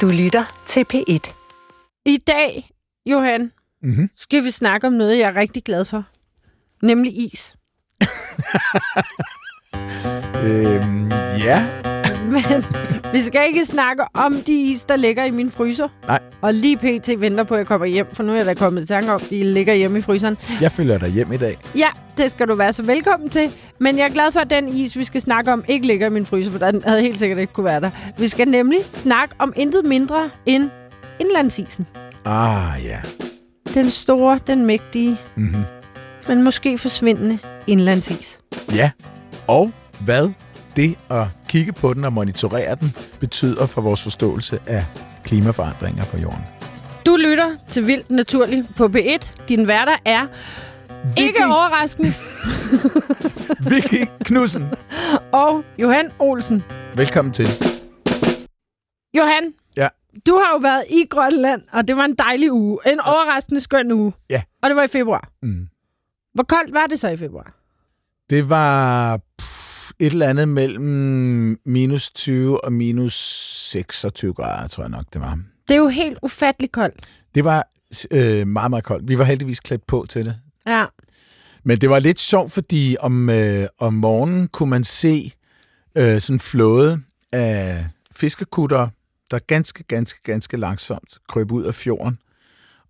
Du lytter til P1. I dag, Johan, Mm-hmm. skal vi snakke om noget, jeg er rigtig glad for. Nemlig is. Øhm, ja. Men vi skal ikke snakke om de is, der ligger i min fryser. Nej. Og lige pt. venter på, at jeg kommer hjem, for nu er jeg da kommet i tanke om, at de ligger hjemme i fryseren. Jeg følger dig hjem i dag. Ja, det skal du være så velkommen til. Men jeg er glad for, at den is, vi skal snakke om, ikke ligger i min fryser, for den havde helt sikkert ikke kunne være der. Vi skal nemlig snakke om intet mindre end indlandsisen. Ah, ja. Den store, den mægtige, Mm-hmm. men måske forsvindende indlandsis. Ja. Og hvad det at kigge på den og monitorere den betyder for vores forståelse af klimaforandringer på jorden. Du lytter til Vildt Naturligt på B1. Din værter er ikke overraskende, Vicky Knudsen. og Johan Olsen. Velkommen til. Johan, Ja. du har jo været i Grønland, og det var en dejlig uge. En overraskende skøn uge. Ja. Og det var i februar. Mm. Hvor koldt var det så i februar? Det var pff, et eller andet mellem minus 20 og minus 26 grader, tror jeg nok, det var. Det er jo helt ufattelig koldt. Det var øh, meget, meget koldt. Vi var heldigvis klædt på til det. Ja. Men det var lidt sjovt, fordi om, øh, om morgenen kunne man se øh, sådan en flåde af fiskekutter, der ganske, ganske, ganske langsomt krøb ud af fjorden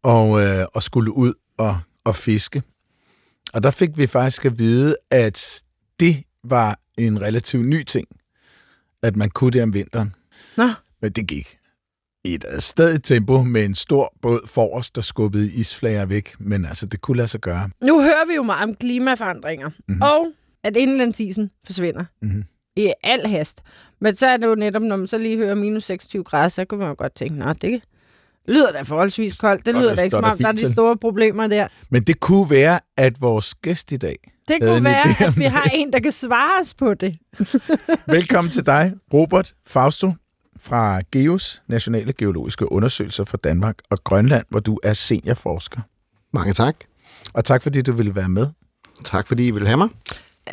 og, øh, og skulle ud og, og fiske. Og der fik vi faktisk at vide, at det var en relativt ny ting, at man kunne det om vinteren. Nå. Men det gik i et stadig tempo med en stor båd forrest, der skubbede isflager væk. Men altså, det kunne lade sig gøre. Nu hører vi jo meget om klimaforandringer, mm-hmm. og at indlandsisen forsvinder Mhm. i al hast. Men så er det jo netop, når man så lige hører minus 26 grader, så kan man jo godt tænke, nå, det lyder da forholdsvis koldt. Det lyder der- da ikke, som om der er de store problemer der. Men det kunne være, at vores gæst i dag... Det kunne være, at vi har en, der kan svare os på det. Velkommen til dig, Robert Fausto fra GEOS, Nationale Geologiske Undersøgelser for Danmark og Grønland, hvor du er seniorforsker. Mange tak. Og tak fordi du ville være med. Tak fordi I vil have mig.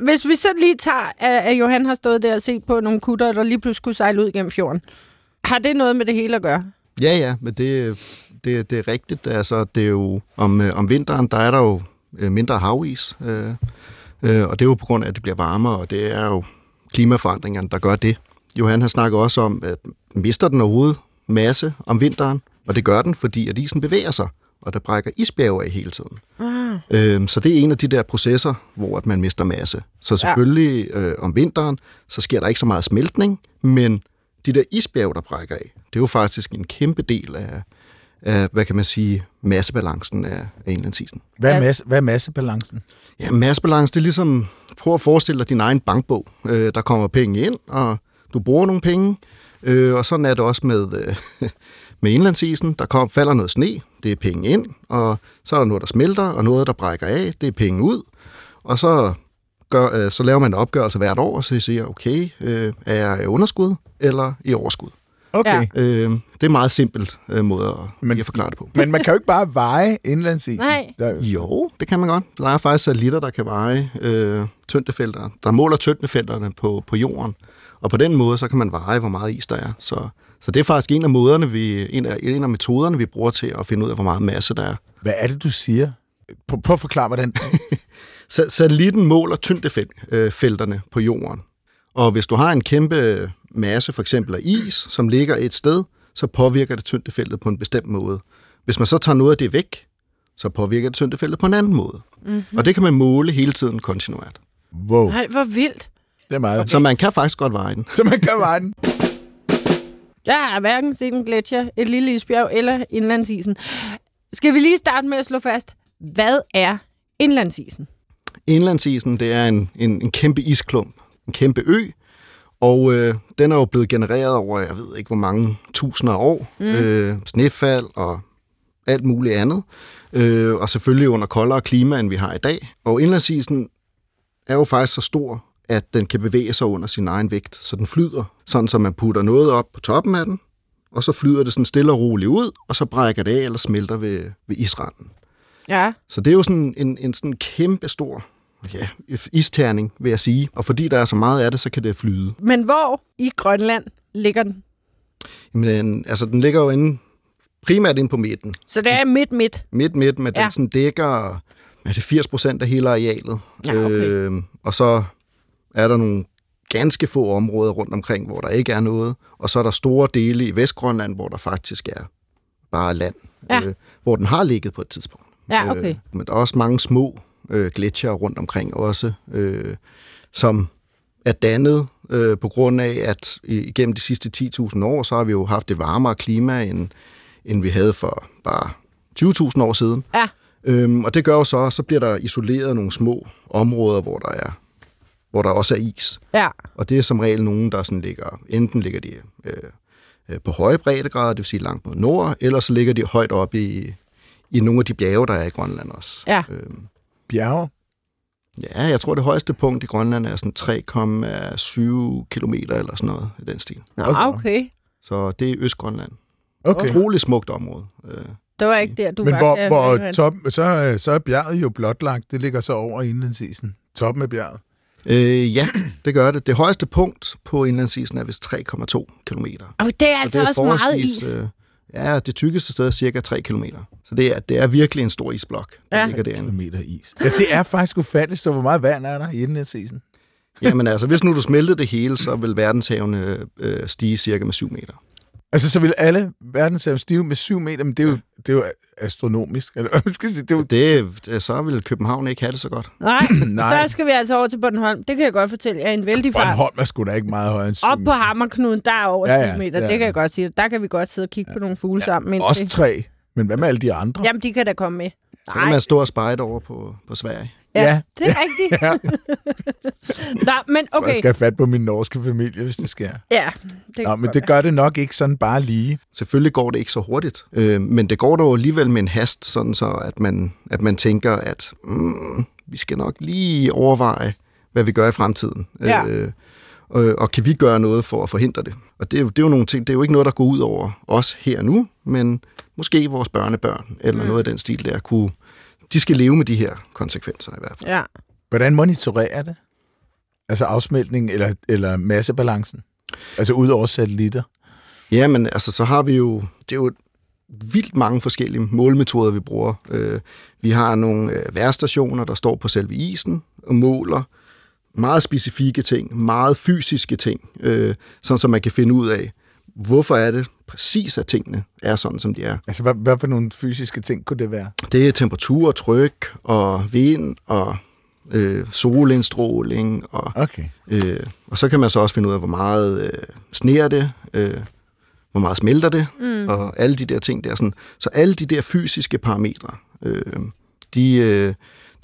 Hvis vi så lige tager, at Johan har stået der og set på nogle kutter, der lige pludselig kunne sejle ud gennem fjorden. Har det noget med det hele at gøre? Ja, ja, men det, det, det er rigtigt. Altså, det er jo, om, øh, om vinteren, der er der jo øh, mindre havis, øh, øh, og det er jo på grund af, at det bliver varmere, og det er jo klimaforandringerne, der gør det. Johan har snakket også om, at mister den overhovedet masse om vinteren, og det gør den, fordi at isen bevæger sig, og der brækker isbjerge af hele tiden. Ah. Øhm, så det er en af de der processer, hvor at man mister masse. Så selvfølgelig øh, om vinteren, så sker der ikke så meget smeltning, men de der isbjerge, der brækker af, det er jo faktisk en kæmpe del af, af hvad kan man sige, massebalancen af, af indlandsisen. Hvad er, masse, hvad er massebalancen? Ja, massebalance, det er ligesom, prøv at forestille dig din egen bankbog. Øh, der kommer penge ind, og du bruger nogle penge, øh, og sådan er det også med, øh, med indlandsisen. Der kom, falder noget sne, det er penge ind, og så er der noget, der smelter, og noget, der brækker af, det er penge ud. Og så, gør, øh, så laver man en opgørelse hvert år, og så siger, okay, øh, er jeg i underskud eller i overskud? Okay. Ja. Øh, det er en meget simpelt øh, måde at, Men- at forklare det på. Men man kan jo ikke bare veje indlandsisen. Nej. Der, Jo, det kan man godt. Der er faktisk satellitter, der kan veje øh, tyndefelter. Der måler tyndefelterne på, på jorden. Og på den måde, så kan man veje, hvor meget is der er. Så, så det er faktisk en af, måderne, vi, en, af, en af metoderne, vi bruger til at finde ud af, hvor meget masse der er. hvad er det, du siger? Prøv, at forklare, hvordan... Så satellitten måler tyndefelterne på jorden. Og hvis du har en kæmpe masse, for eksempel af is, som ligger et sted, så påvirker det tyndefeltet på en bestemt måde. Hvis man så tager noget af det væk, så påvirker det tyndefeltet på en anden måde. Mm-hmm. Og det kan man måle hele tiden kontinuert. Wow, Nej, hvor vildt. det er meget. Okay. Så man kan faktisk godt veje den. Så man kan veje den. Jeg har hverken set en gletsjer, et lille isbjerg eller indlandsisen. Skal vi lige starte med at slå fast, hvad er indlandsisen? Indlandsisen, det er en, en, en kæmpe isklump, en kæmpe ø, og øh, den er jo blevet genereret over, jeg ved ikke hvor mange tusinder af år, mm. øh, snefald og alt muligt andet, øh, og selvfølgelig under koldere klima, end vi har i dag. Og indlandsisen er jo faktisk så stor, at den kan bevæge sig under sin egen vægt, så den flyder, sådan så man putter noget op på toppen af den, og så flyder det sådan stille og roligt ud, og så brækker det af eller smelter ved, ved isranden. Ja, Så det er jo sådan en, en sådan kæmpe stor ja, isterning, vil jeg sige. Og fordi der er så meget af det, så kan det flyde. men hvor i Grønland ligger den? Men altså, den ligger jo inde, primært inde på midten. Så det er midt-midt. Midt-midt, men Ja. den sådan dækker er det 80 procent af hele arealet. Ja, okay. øh, og så er der nogle ganske få områder rundt omkring, hvor der ikke er noget. Og så er der store dele i Vestgrønland, hvor der faktisk er bare land. Ja. Øh, hvor den har ligget på et tidspunkt. Ja, okay. Øh, men der er også mange små øh, gletsjer rundt omkring også, øh, som er dannet øh, på grund af, at igennem de sidste 10.000 år, så har vi jo haft et varmere klima, end, end vi havde for bare 20.000 år siden. Ja. Øhm, og det gør jo så, så bliver der isoleret nogle små områder, hvor der er hvor der også er is. Ja. Og det er som regel nogen, der sådan ligger, enten ligger de øh, øh, på høje breddegrader, det vil sige langt mod nord, eller så ligger de højt oppe i, i nogle af de bjerge, der er i Grønland også. Ja. Øhm, Bjerge? ja, jeg tror, det højeste punkt i Grønland er sådan 3,7 kilometer eller sådan noget i den stil. Nå, okay. Så det er Østgrønland. Okay. Utroligt smukt område. Øh, Det var ikke der, du Men var. hvor, hvor top, så, så er bjerget jo blotlagt. Det ligger så over indlandsisen. Toppen af bjerget. øh, ja, det gør det. Det højeste punkt på indlandsisen er vist 3,2 kilometer. Og det er altså det er også meget is. Øh, ja, det tykkeste sted er cirka 3 kilometer. Så det er, det er virkelig en stor isblok, der Ja. ligger derinde. Kilometer is. Ja, det er faktisk ufatteligt. Så hvor meget vand er der i indlandsisen? Jamen altså, hvis nu du smeltede det hele, så vil verdenshavene øh, stige cirka med 7 meter. Altså, så vil alle verdenshav stive med 7 meter, men det er jo, det er jo astronomisk. Eller, det er jo, Det, så vil København ikke have det så godt. Nej, nej, så skal vi altså over til Bornholm. Det kan jeg godt fortælle jer. En vældig fart. Bornholm er sgu da ikke meget højere end 7 Op på Hammerknuden, der er over Ja, 10 ja, meter. ja. Det kan jeg godt sige. Der kan vi godt sidde og kigge på nogle fugle sammen. Indtil... Også tre. Men hvad med alle de andre? Jamen, de kan da komme med. Så kan man stå og spejde over på, på Sverige. Ja, Ja. det er rigtigt. Ja. Nå, men Okay. Jeg okay. skal have fat på min norske familie, hvis det sker. Ja, det Nå, men det gør det nok ikke sådan bare lige. Selvfølgelig går det ikke så hurtigt, øh, men det går dog alligevel med en hast, sådan så at man, at man tænker, at mm, vi skal nok lige overveje, hvad vi gør i fremtiden. Ja. Øh, og, og kan vi gøre noget for at forhindre det? Og det er, jo, det er jo nogle ting, det er jo ikke noget, der går ud over os her nu, men måske vores børnebørn, eller mm. noget af den stil der, kunne, de skal leve med de her konsekvenser i hvert fald. Ja. Hvordan monitorerer det? Altså afsmeltning eller, eller massebalancen? Altså ud over satellitter? Ja, men altså, så har vi jo, det er jo vildt mange forskellige målmetoder, vi bruger. Øh, vi har nogle øh, værstationer, der står på selve isen og måler meget specifikke ting, meget fysiske ting, øh, sådan så man kan finde ud af, hvorfor er det præcis, at tingene er sådan, som de er. Altså, hvad, hvad for nogle fysiske ting kunne det være? Det er temperatur, tryk og vind og øh, solindstråling og Okay. Øh, og så kan man så også finde ud af, hvor meget øh, sneer det, øh, hvor meget smelter det, mm. og alle de der ting der. Sådan. Så alle de der fysiske parametre, øh, de, øh,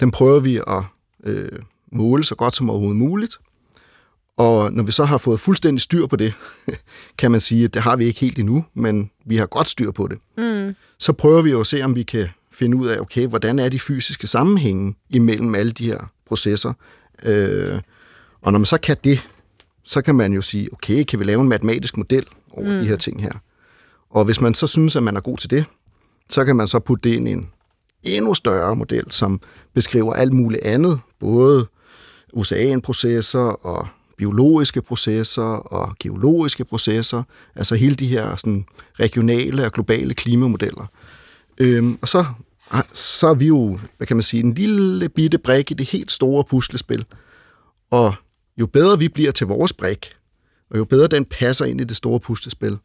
dem prøver vi at øh, måle så godt som overhovedet muligt. Og når vi så har fået fuldstændig styr på det, kan man sige, at det har vi ikke helt endnu, men vi har godt styr på det. Mm. Så prøver vi jo at se, om vi kan finde ud af, okay, hvordan er de fysiske sammenhænge imellem alle de her processer. Øh, og når man så kan det, så kan man jo sige, okay, kan vi lave en matematisk model over mm. de her ting her? Og hvis man så synes, at man er god til det, så kan man så putte det ind i en endnu større model, som beskriver alt muligt andet, både oceanprocesser og biologiske processer og geologiske processer, altså hele de her sådan, regionale og globale klimamodeller. Øhm, og så, så er vi jo, hvad kan man sige, en lille bitte brik i det helt store puslespil. Og jo bedre vi bliver til vores brik, og jo bedre den passer ind i det store puslespil,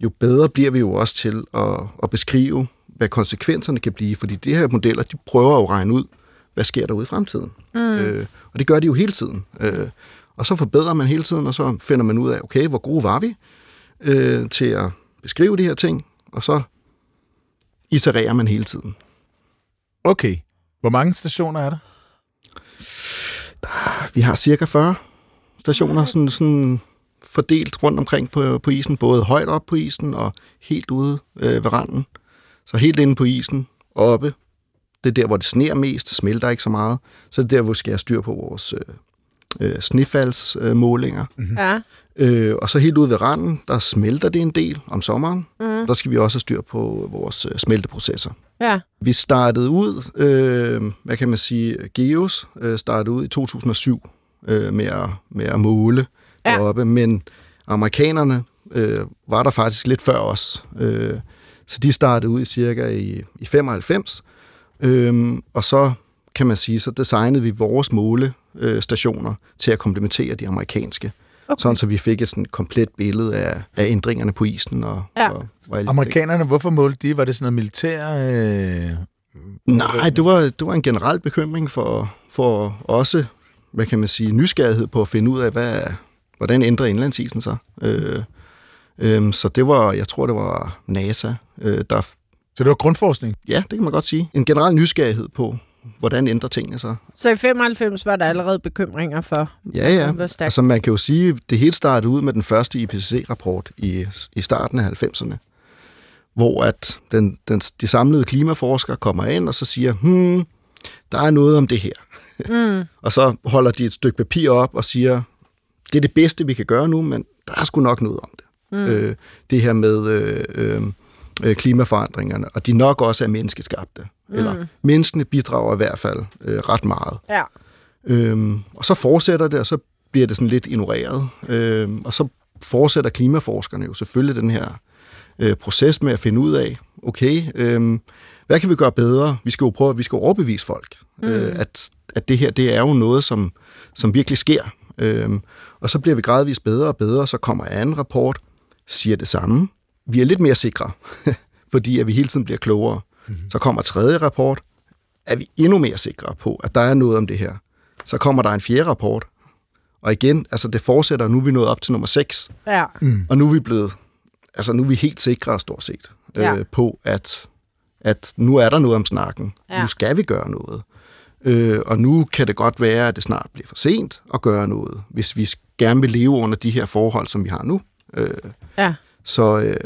jo bedre bliver vi jo også til at, at beskrive, hvad konsekvenserne kan blive. Fordi de her modeller, de prøver jo at regne ud, hvad sker der ude i fremtiden. Mm. Øh, og det gør de jo hele tiden. Øh, og så forbedrer man hele tiden, og så finder man ud af, okay, hvor gode var vi øh, til at beskrive de her ting, og så itererer man hele tiden. Okay. Hvor mange stationer er der? Vi har cirka 40 stationer, sådan, sådan fordelt rundt omkring på, på isen, både højt op på isen og helt ude øh, ved randen. Så helt inde på isen, oppe, det er der, hvor det sneer mest, smelter ikke så meget. Så det er der, hvor vi skal have styr på vores øh, øh, snefaldsmålinger. Mhm. Ja. Øh, og så helt ude ved randen, der smelter det en del om sommeren. Mm. Der skal vi også have styr på vores øh, smelteprocesser. Ja. Vi startede ud, øh, hvad kan man sige, Geos øh, startede ud i 2007 øh, med, at, med at måle Ja. deroppe, men amerikanerne øh, var der faktisk lidt før os. Øh, så de startede ud i cirka i, i 95, øh, og så kan man sige, så designede vi vores målestationer til at komplementere de amerikanske. Okay. Sådan, så vi fik et sådan komplet billede af, af ændringerne på isen. Og, Ja. og, og Amerikanerne, hvorfor målte de? Var det sådan noget militær? Øh... Nej, det var, det var en generel bekymring for, for også, hvad kan man sige, nysgerrighed på at finde ud af, hvad, hvordan ændrer indlandsisen sig. Øh, øh, så det var, jeg tror, det var NASA, øh, der, Så det var grundforskning? ja, det kan man godt sige, en generel nysgerrighed på, hvordan ændrer tingene sig. Så i 95 var der allerede bekymringer for, Ja, ja. hvor stærkt. Altså man kan jo sige, det hele startede ud med den første IPCC-rapport i, i starten af 90'erne, hvor at den, den, de samlede klimaforskere kommer ind og så siger, hmm, der er noget om det her. Mm. Og så holder de et stykke papir op og siger, det er det bedste, vi kan gøre nu, men der er sgu nok noget om det. Mm. Øh, det her med øh, øh, øh, klimaforandringerne, og de nok også er menneskeskabte. Mm. Eller menneskene bidrager i hvert fald øh, ret meget. Ja. Øhm, og så fortsætter det, og så bliver det sådan lidt ignoreret. Øhm, og så fortsætter klimaforskerne jo selvfølgelig den her øh, proces med at finde ud af, okay, øhm, hvad kan vi gøre bedre? Vi skal jo prøve, vi skal overbevise folk, mm. øh, at, at det her, det er jo noget, som, som virkelig sker. Øhm, og så bliver vi gradvist bedre og bedre, så kommer anden rapport, siger det samme. Vi er lidt mere sikre, fordi at vi hele tiden bliver klogere. Mm-hmm. Så kommer tredje rapport, er vi endnu mere sikre på, at der er noget om det her. Så kommer der en fjerde rapport, og igen, altså det fortsætter, og nu er vi nået op til nummer 6, Ja. og nu er vi blevet, altså nu er vi helt sikre stort set Ja. øh, på, at, at nu er der noget om snakken. Ja. Nu skal vi gøre noget. Øh, og nu kan det godt være, at det snart bliver for sent at gøre noget, hvis vi gerne vil leve under de her forhold, som vi har nu. Øh, Ja. så, øh,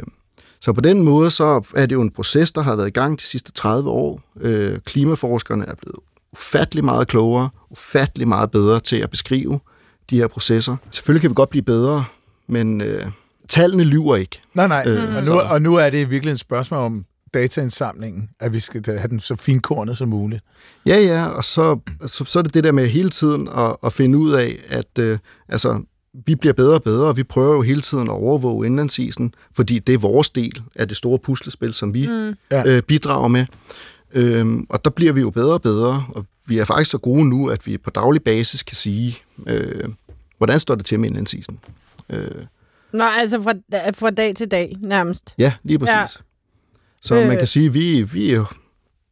så på den måde, så er det jo en proces, der har været i gang de sidste 30 år. Øh, klimaforskerne er blevet ufattelig meget klogere, ufattelig meget bedre til at beskrive de her processer. Selvfølgelig kan vi godt blive bedre, men øh, tallene lyver ikke. Nej, nej. Øh, og, nu, og nu er det virkelig et spørgsmål om dataindsamlingen, at vi skal have den så finkornet som muligt. Ja, ja, og så, så, så er det det der med hele tiden at, at finde ud af, at øh, altså, vi bliver bedre og bedre, og vi prøver jo hele tiden at overvåge indlandsisen, fordi det er vores del af det store puslespil, som vi mm. Øh, bidrager med. Øhm, og der bliver vi jo bedre og bedre, og vi er faktisk så gode nu, at vi på daglig basis kan sige, øh, hvordan står det til med indlandsisen. Øh, Nå, altså fra, fra dag til dag nærmest. ja, lige præcis. Ja. Så Øh. man kan sige, at vi, vi,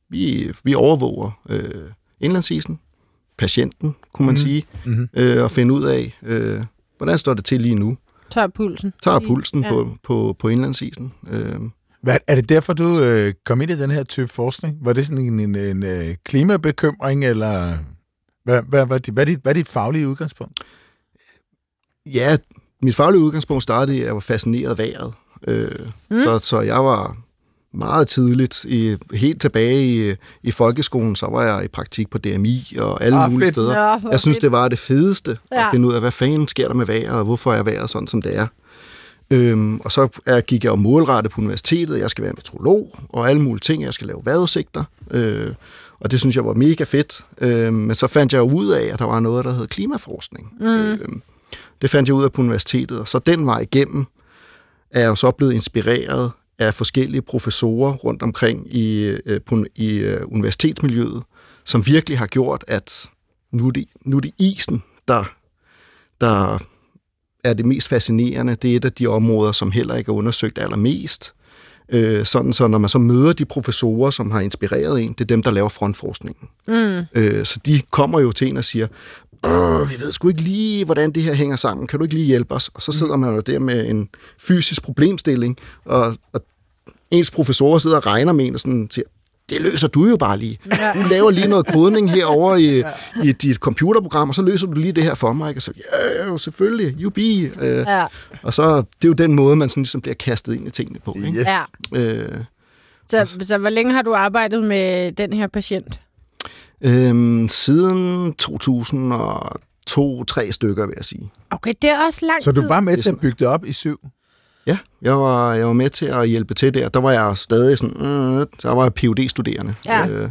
vi, vi overvåger øh, indlandsisen, patienten, kunne man mm. sige, Mhm. øh, og finde ud af, øh, hvordan står det til lige nu. Tør pulsen. Tager Lige- pulsen ja. på, på, på indlandsisen. Øh, Hvad, er det derfor, du øh, kom ind i den her type forskning? Var det sådan en, en, en øh, klimabekymring, eller hvad, hvad, hvad, hvad, er dit, hvad er dit faglige udgangspunkt? ja, mit faglige udgangspunkt startede, at jeg var fascineret af vejret. Øh, mm. så, så jeg var meget tidligt, i, helt tilbage i, i folkeskolen, så var jeg i praktik på DMI og alle Ah, ah, mulige fedt. steder. Hvor Jeg synes, fedt. det var det fedeste ja. Ja. at finde ud af, hvad fanden sker der med vejret, og hvorfor er vejret sådan, som det er. Øhm, og så er, gik jeg jo målrettet på universitetet. Jeg skal være meteorolog og alle mulige ting. Jeg skal lave vejrudsigter. Øh, og det synes jeg var mega fedt. Øh, men så fandt jeg jo ud af, at der var noget, der hed klimaforskning. Mm. Øh, det fandt jeg ud af på universitetet. Og så den vej igennem er jeg jo så blevet inspireret af forskellige professorer rundt omkring i, øh, på, i øh, universitetsmiljøet, som virkelig har gjort, at nu er det, nu er det isen, der, der er det mest fascinerende. Det er et af de områder, som heller ikke er undersøgt allermest. Øh, sådan så når man så møder de professorer, som har inspireret en, det er dem, der laver frontforskningen. Mm. Øh, så de kommer jo til en og siger, Åh, vi ved sgu ikke lige, hvordan det her hænger sammen. Kan du ikke lige hjælpe os? Og så sidder man jo der med en fysisk problemstilling, og, og ens professorer sidder og regner med en og sådan siger, det løser du jo bare lige. Ja. Du laver lige noget kodning herover i, i dit computerprogram, og så løser du lige det her for mig. Ikke? Og så, ja, jo, selvfølgelig, you be. Øh, Ja. Og så, det er jo den måde, man sådan ligesom bliver kastet ind i tingene på. Ikke? Yes. ja. Øh, Så, så hvor længe har du arbejdet med den her patient? Øh, siden 2002-3 stykker, vil jeg sige. Okay, det er også lang Så du var med til at bygge det op i syv? Ja, jeg var, jeg var med til at hjælpe til der. Der var jeg stadig sådan, øh, så var jeg phd studerende Ja. Øh,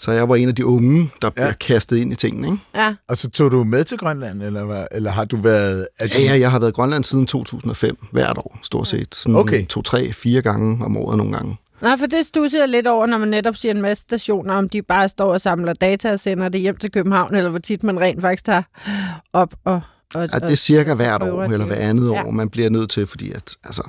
Så jeg var en af de unge, der bliver Ja. kastet ind i tingene. Ikke? Ja. Og så tog du med til Grønland, eller, hvad? eller har du været... Er Ja, ja, jeg har været i Grønland siden 2005, hvert år, stort set. Sådan Okay. to, tre, fire gange om året nogle gange. Nej, for det stusser jeg lidt over, når man netop siger en masse stationer, om de bare står og samler data og sender det hjem til København, eller hvor tit man rent faktisk tager op og... og, Ja, det er cirka hvert år, eller hver andet Ja. år, man bliver nødt til, fordi at, altså,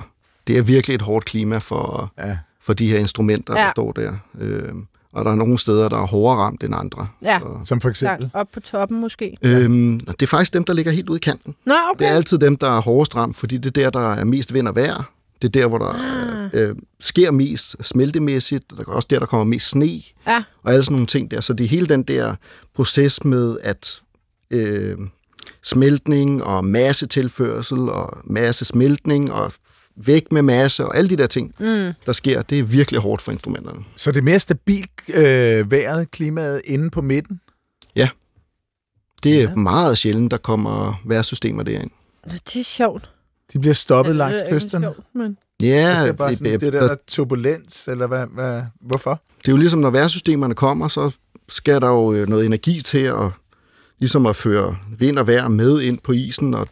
det er virkelig et hårdt klima for, Ja. for de her instrumenter, Ja. der står der. Øh, og der er nogle steder, der er hårdere ramt end andre. Ja. Så, Som for eksempel? Op på toppen måske. øhm, det er faktisk dem, der ligger helt ude i kanten. Nå, Det okay. er altid dem, der er hårdest ramt, fordi det er der, der er mest vind og vejr. Det er der, hvor der Ah. øh, sker mest smeltemæssigt. Der er også der, der kommer mest sne. Ja. Og alle sådan nogle ting der. Så det er hele den der proces med, at øh, smeltning og massetilførsel og masse smeltning og væk med masse og alle de der ting, Mm. der sker, det er virkelig hårdt for instrumenterne. Så det er mere stabilt øh, vejret, klimaet inde på midten? Det er Ja. ja. meget sjældent, der kommer vejrsystemer derind. Det er sjovt. De bliver stoppet Det langs ikke kysterne? sjovt, men... Ja, det er bare sådan, det, det, der, der, turbulens, eller hvad, hvad, hvorfor? det er jo ligesom, når vejrsystemerne kommer, så skal der jo øh, noget energi til at, ligesom at føre vind og vejr med ind på isen, og,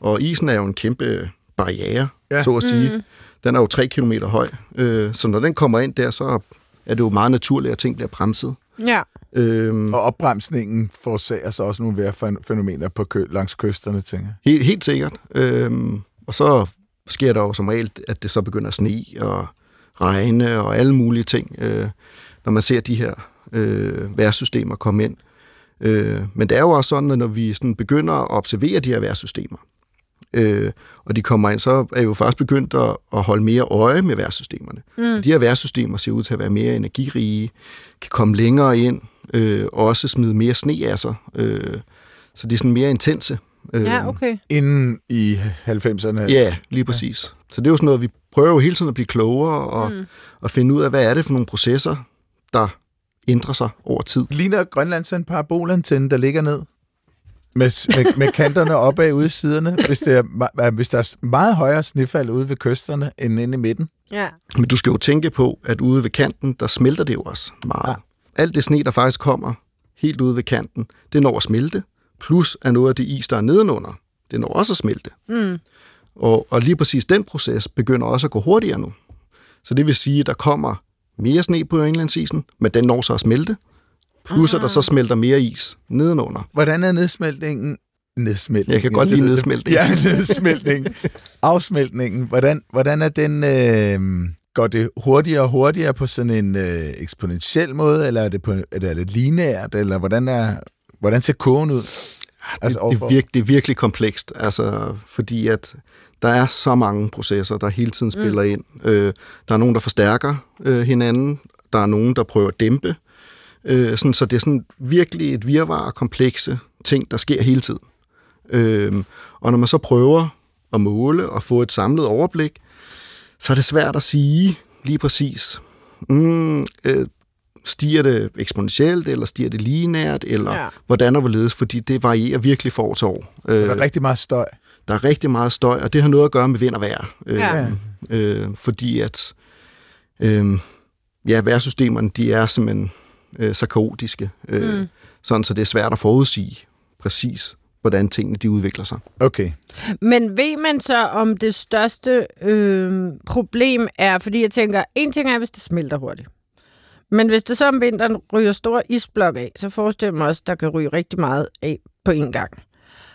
og isen er jo en kæmpe barriere, Ja. ja. så at sige. Mm. Den er jo tre kilometer høj, øh, så når den kommer ind der, så er det jo meget naturligt, at ting bliver bremset. Ja. Øhm, Og opbremsningen forårsager så også nogle vejrfænomener på kø, langs kysterne, tænker jeg. Helt, helt sikkert. Øhm, og så sker der jo som regel, at det så begynder at sne og regne og alle mulige ting, øh, når man ser de her øh, vejrsystemer komme ind. Øh, men det er jo også sådan, at når vi sådan begynder at observere de her vejrsystemer, øh, og de kommer ind, så er vi jo faktisk begyndt at, at holde mere øje med vejrsystemerne. Mm. De her vejrsystemer ser ud til at være mere energirige, kan komme længere ind, øh, og også smide mere sne af sig. Øh, så de er sådan mere intense. Øh, Ja, okay. Inden i 90'erne. Ja, lige præcis. Så det er jo sådan noget, vi prøver jo hele tiden at blive klogere og, Mm. og finde ud af, hvad er det for nogle processer, der ændrer sig over tid. Ligner Grønland sådan en parabolantenne, der ligger ned? Med, med, med kanterne opad ude i siderne, hvis, det er, hvis der er meget højere snefald ude ved kysterne end inde i midten. Ja. Men du skal jo tænke på, at ude ved kanten, der smelter det jo også meget. Ja. Ja. Alt det sne, der faktisk kommer helt ude ved kanten, det når at smelte. Plus at noget af det is, der er nedenunder, det når også at smelte. Mm. Og, og lige præcis den proces begynder også at gå hurtigere nu. Så det vil sige, at der kommer mere sne på indlandsisen, men den når så at smelte. Plus at der så smelter mere is nedenunder. Hvordan er nedsmeltningen? Nedsmeltningen. Jeg kan godt lide nedsmeltning. Ja, nedsmeltningen. Afsmeltningen. Hvordan, hvordan er den... Øh, går det hurtigere og hurtigere på sådan en øh, eksponentiel måde, eller er det, på, eller er det lineært, eller hvordan, er, hvordan ser kurven ud? Altså, det, det, er virke, det er virkelig komplekst, altså, fordi at der er så mange processer, der hele tiden spiller mm. ind. Øh, der er nogen, der forstærker øh, hinanden. Der er nogen, der prøver at dæmpe. Øh, sådan, så det er sådan virkelig et virvar af komplekse ting, der sker hele tiden. Øh, og når man så prøver at måle og få et samlet overblik, så er det svært at sige lige præcis, mm, øh, stiger det eksponentielt, eller stiger det lineært, eller Ja. hvordan og hvorledes, fordi det varierer virkelig fra år til år. Så der Øh, er rigtig meget støj. der er rigtig meget støj, og det har noget at gøre med vind og vejr. Øh, Ja. øh, fordi at øh, ja, vejrsystemerne, de er simpelthen øh, så kaotiske, øh, mm. sådan så det er svært at forudsige præcis, hvordan tingene de udvikler sig. Okay. Men ved man så, om det største øh, problem er, fordi jeg tænker, en ting er, hvis det smelter hurtigt. Men hvis det så om vinteren ryger stor isblok af, så forestiller jeg mig også, at der kan ryge rigtig meget af på en gang.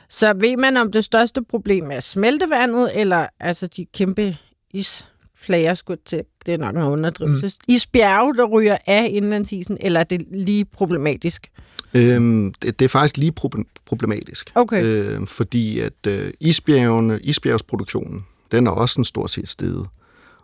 Så ved man, om det største problem er smeltevandet, eller altså de kæmpe isflager, skulle til, det er nok en underdrivelse, mm. isbjerge, der ryger af indlandsisen, eller er det lige problematisk? Øhm, det, det er faktisk lige prob- problematisk. Okay. Øh, fordi at øh, isbjergene, isbjergsproduktionen, den er også en stort set steget.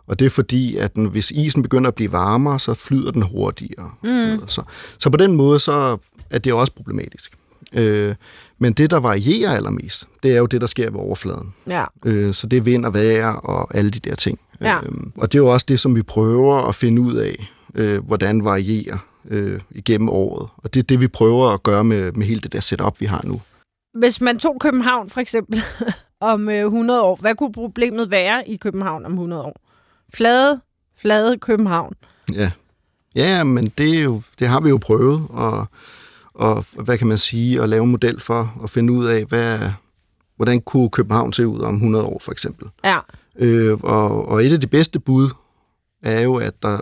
Og det er fordi, at den, hvis isen begynder at blive varmere, så flyder den hurtigere. Mm. Så, så, på den måde, så er det også problematisk. Øh, men det, der varierer allermest, det er jo det, der sker ved overfladen. Ja. Øh, så det er vind og vejr og alle de der ting. Ja. Øhm, og det er jo også det, som vi prøver at finde ud af, øh, hvordan varierer øh, igennem året. Og det er det, vi prøver at gøre med, med hele det der setup, vi har nu. Hvis man tog København for eksempel om øh, 100 år, hvad kunne problemet være i København om 100 år? Flade, flade København. Ja. Ja, men det, er jo, det har vi jo prøvet, og, og hvad kan man sige, at lave en model for at finde ud af, hvad, hvordan kunne København se ud om 100 år, for eksempel. Ja. Øh, og, og et af de bedste bud er jo, at der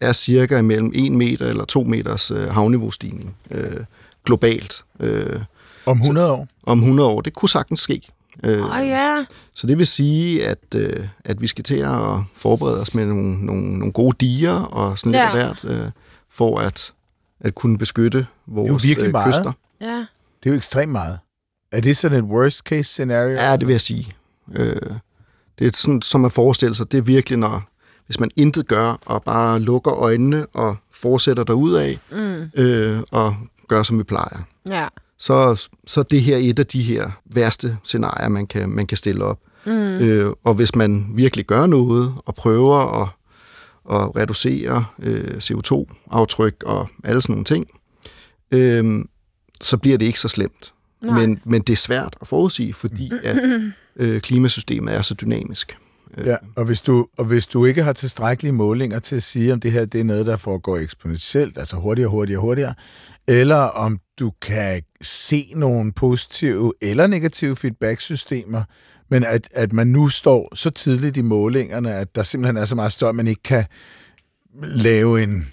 er cirka mellem 1 meter eller 2 meters øh, havniveaustigning øh, globalt øh, Om 100 år? om 100 år. Det kunne sagtens ske. Øh, oh, ja. Så det vil sige, at, øh, at vi skal til at forberede os med nogle, nogle, nogle gode diger og sådan lidt Ja. af hvert, øh, for at, at kunne beskytte vores virkelig øh, meget. kyster. Ja. Det er jo ekstremt meget. Er det sådan et worst case scenario? Ja, det vil jeg sige. Øh, det er sådan, som man forestiller sig, det er virkelig, når hvis man intet gør, og bare lukker øjnene og fortsætter derudad, Mm. øh, og gør, som vi plejer. Ja. Så, så er det her et af de her værste scenarier, man kan, man kan stille op. Mm. Øh, og hvis man virkelig gør noget og prøver at, at reducere øh, CO2-aftryk og alle sådan nogle ting, øh, så bliver det ikke så slemt. Nej. Men, men det er svært at forudsige, fordi at øh, klimasystemet er så dynamisk. Øh, Ja, og hvis, du, og hvis du ikke har tilstrækkelige målinger til at sige, om det her det er noget, der foregår eksponentielt, altså hurtigere, hurtigere, hurtigere, eller om du kan se nogle positive eller negative feedback-systemer, men at, at man nu står så tidligt i målingerne, at der simpelthen er så meget støj, at man ikke kan lave en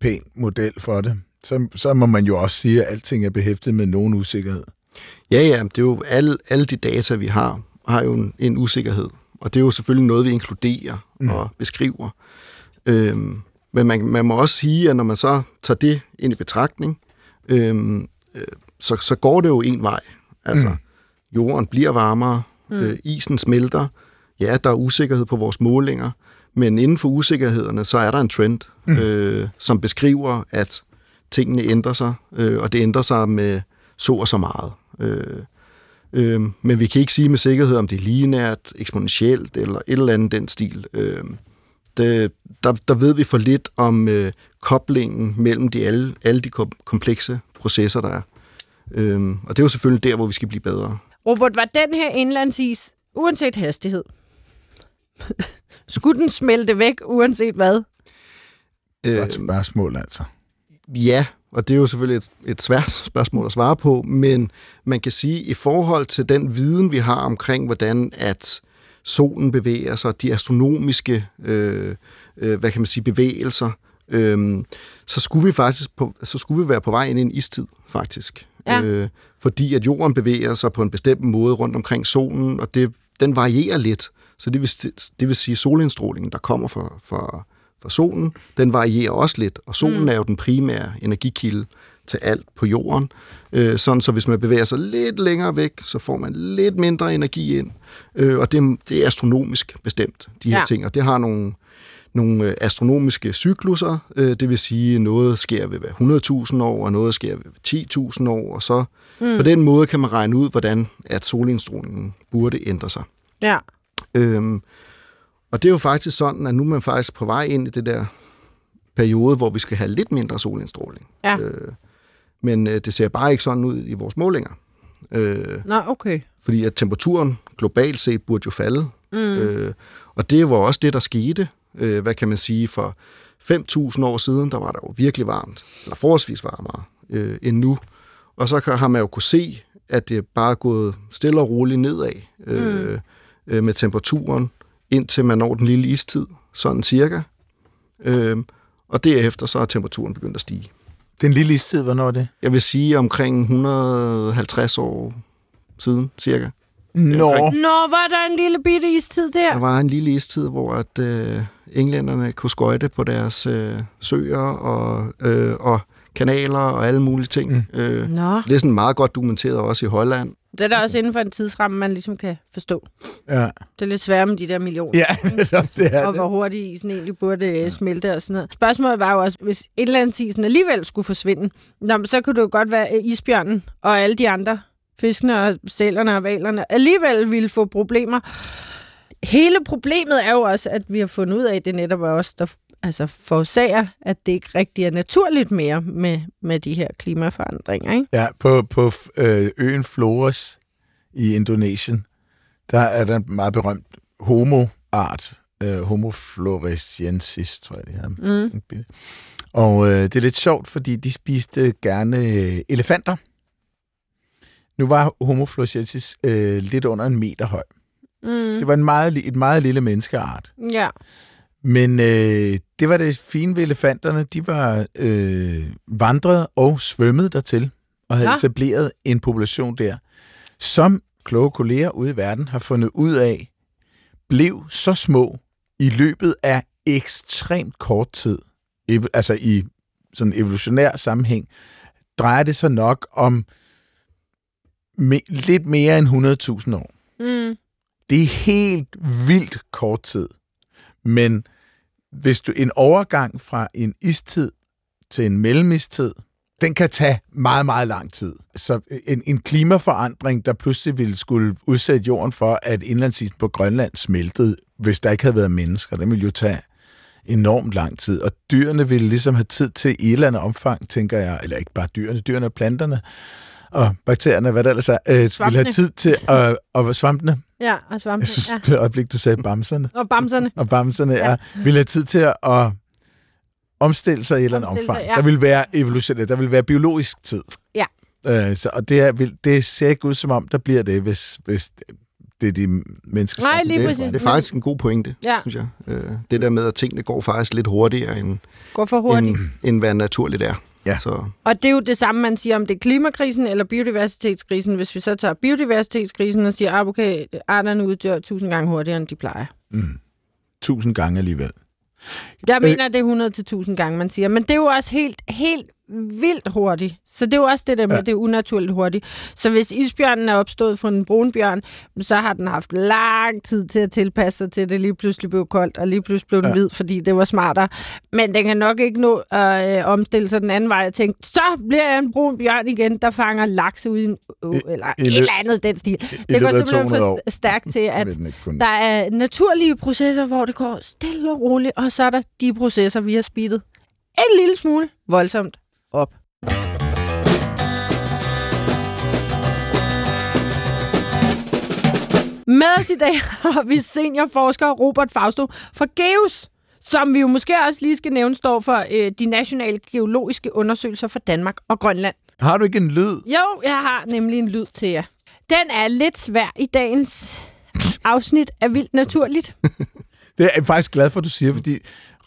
pæn model for det, så, så må man jo også sige, at alting er behæftet med nogen usikkerhed. Ja, ja, det er jo alle, alle de data, vi har, har jo en, en usikkerhed. Og det er jo selvfølgelig noget, vi inkluderer mm. og beskriver. Øhm, men man, man må også sige, at når man så tager det ind i betragtning, øhm, øh, så, så går det jo en vej. Altså, mm. jorden bliver varmere, mm. øh, isen smelter, ja, der er usikkerhed på vores målinger, men inden for usikkerhederne, så er der en trend, mm. øh, som beskriver, at tingene ændrer sig, øh, og det ændrer sig med så og så meget. Øh, øh, men vi kan ikke sige med sikkerhed, om det er lineært, eksponentielt eller et eller andet den stil. Øh, det, der, der ved vi for lidt om øh, koblingen mellem de alle, alle de kom- komplekse processer, der er. Øh, og det er jo selvfølgelig der, hvor vi skal blive bedre. Robert, var den her indlandsis, uanset hastighed, skulle den smelte væk, uanset hvad? Øh, Godt spørgsmål, altså. Ja, og det er jo selvfølgelig et, et svært spørgsmål at svare på, men man kan sige, i forhold til den viden, vi har omkring, hvordan at solen bevæger sig, de astronomiske øh, øh, hvad kan man sige, bevægelser, øh, så skulle vi faktisk på, så skulle vi være på vej ind i en istid, faktisk. Ja. Øh, fordi at jorden bevæger sig på en bestemt måde rundt omkring solen, og det, den varierer lidt. Så det vil, det vil sige, at solindstrålingen, der kommer fra, fra, fra solen, den varierer også lidt. Og solen mm. er jo den primære energikilde til alt på jorden. Øh, sådan så hvis man bevæger sig lidt længere væk, så får man lidt mindre energi ind. Øh, og det, det er astronomisk bestemt, de her Ja. ting. Og det har nogle, nogle øh, astronomiske cykluser, øh, det vil sige, noget sker ved hver 100.000 år, og noget sker ved 10.000 år, og så mm. på den måde kan man regne ud, hvordan at solindstrålingen burde ændre sig. Ja. Øhm, og det er jo faktisk sådan, at nu er man faktisk på vej ind i det der periode, hvor vi skal have lidt mindre solindstråling. Ja. Øh, men øh, det ser bare ikke sådan ud i vores målinger. Øh, Nå, okay. fordi at temperaturen globalt set burde jo falde. Mm. Øh, og det var også det, der skete. Øh, hvad kan man sige? For 5.000 år siden, der var der jo virkelig varmt, eller forholdsvis varmere øh, end nu. Og så har man jo kunne se, at det bare er gået stille og roligt nedad øh, mm. øh, med temperaturen, indtil man når den lille istid, sådan cirka. Øh, og derefter så er temperaturen begyndt at stige. Den lille istid, hvornår er det? Jeg vil sige omkring 150 år siden, cirka. Nå, Nå, var der en lille bitte istid der? Der var en lille istid, hvor at, øh, englænderne kunne skøjte på deres øh, søer og, øh, og kanaler og alle mulige ting. Mm. Øh, Nå. det er sådan meget godt dokumenteret også i Holland. Det er da også inden for en tidsramme, man ligesom kan forstå. ja. Det er lidt svært med de der millioner. Ja, det er og hvor hurtigt isen egentlig burde ja. smelte og sådan noget. Spørgsmålet var jo også, hvis indlandsisen alligevel skulle forsvinde, nå, så kunne det jo godt være, at isbjørnen og alle de andre fiskene og sælerne og valerne alligevel ville få problemer. Hele problemet er jo også, at vi har fundet ud af, at det netop er os, der altså forårsager, at det ikke rigtig er naturligt mere med, med de her klimaforandringer. Ikke? Ja, på, på øh, øen Flores i Indonesien, der er der en meget berømt homo-art, øh, Homo floresiensis, tror jeg, det hedder. Mm. Og øh, det er lidt sjovt, fordi de spiste gerne øh, elefanter. Nu var Homo floresiensis øh, lidt under en meter høj. Mm. Det var en meget, et meget lille menneskeart. Ja. Men øh, det var det fine ved elefanterne. De var øh, vandret og svømmet dertil, og havde ja. etableret en population der, som kloge kolleger ude i verden har fundet ud af, blev så små i løbet af ekstremt kort tid. Ev- altså i sådan evolutionær sammenhæng, drejer det sig nok om me- lidt mere end 100.000 år. Mm. Det er helt vildt kort tid. Men hvis du en overgang fra en istid til en mellemistid, den kan tage meget, meget lang tid. Så en, en klimaforandring, der pludselig ville skulle udsætte jorden for, at indlandsisen på Grønland smeltede, hvis der ikke havde været mennesker, den ville jo tage enormt lang tid. Og dyrene ville ligesom have tid til i et eller andet omfang, tænker jeg, eller ikke bare dyrene, dyrene og planterne, og bakterierne, hvad der ellers er, øh, ville have tid til at, og svampene. Ja, og svampe. Jeg synes, Ja. det øjeblik, du sagde bamserne, Og bamserne. og bamserne Ja. ja. er, ville have tid til at omstille sig i et eller andet omfang. sig, Ja. Der vil være evolution, der vil være biologisk tid. Ja. Øh, så, og det, er, vil- det ser ikke ud som om, der bliver det, hvis, hvis det er de mennesker, Nej, lige det, præcis. det er faktisk en god pointe, Ja. synes jeg. Øh, det der med, at tingene går faktisk lidt hurtigere, end, Går for hurtigt. end, end hvad naturligt er. Ja. Så, Og det er jo det samme, man siger om det er klimakrisen eller biodiversitetskrisen. Hvis vi så tager biodiversitetskrisen og siger, at okay, arterne uddør tusind gange hurtigere, end de plejer. Mm. Tusind gange alligevel. Jeg mener, det er 100 til 1000 gange, man siger. Men det er jo også helt, helt vildt hurtigt. Så det er jo også det der med, Ja. det er unaturligt hurtigt. Så hvis isbjørnen er opstået fra en brunbjørn, så har den haft lang tid til at tilpasse sig til, at det lige pludselig blev koldt, og lige pludselig blev den Ja. hvid, fordi det var smartere. Men den kan nok ikke nå at øh, omstille sig den anden vej og tænke, så bliver jeg en brun bjørn igen, der fanger lakse ud i en å, I- eller i et eller andet i den stil. Det løbet går simpelthen 200 år. for stærkt til, at der er naturlige processer, hvor det går stille og roligt, og så er der de processer, vi har speedet en lille smule voldsomt Med os i dag har vi seniorforsker Robert Fausto fra GEUS, som vi jo måske også lige skal nævne, står for øh, de nationale geologiske undersøgelser for Danmark og Grønland. Har du ikke en lyd? Jo, jeg har nemlig en lyd til jer. Den er lidt svær i dagens afsnit af Vildt Naturligt. Det er jeg faktisk glad for, at du siger, fordi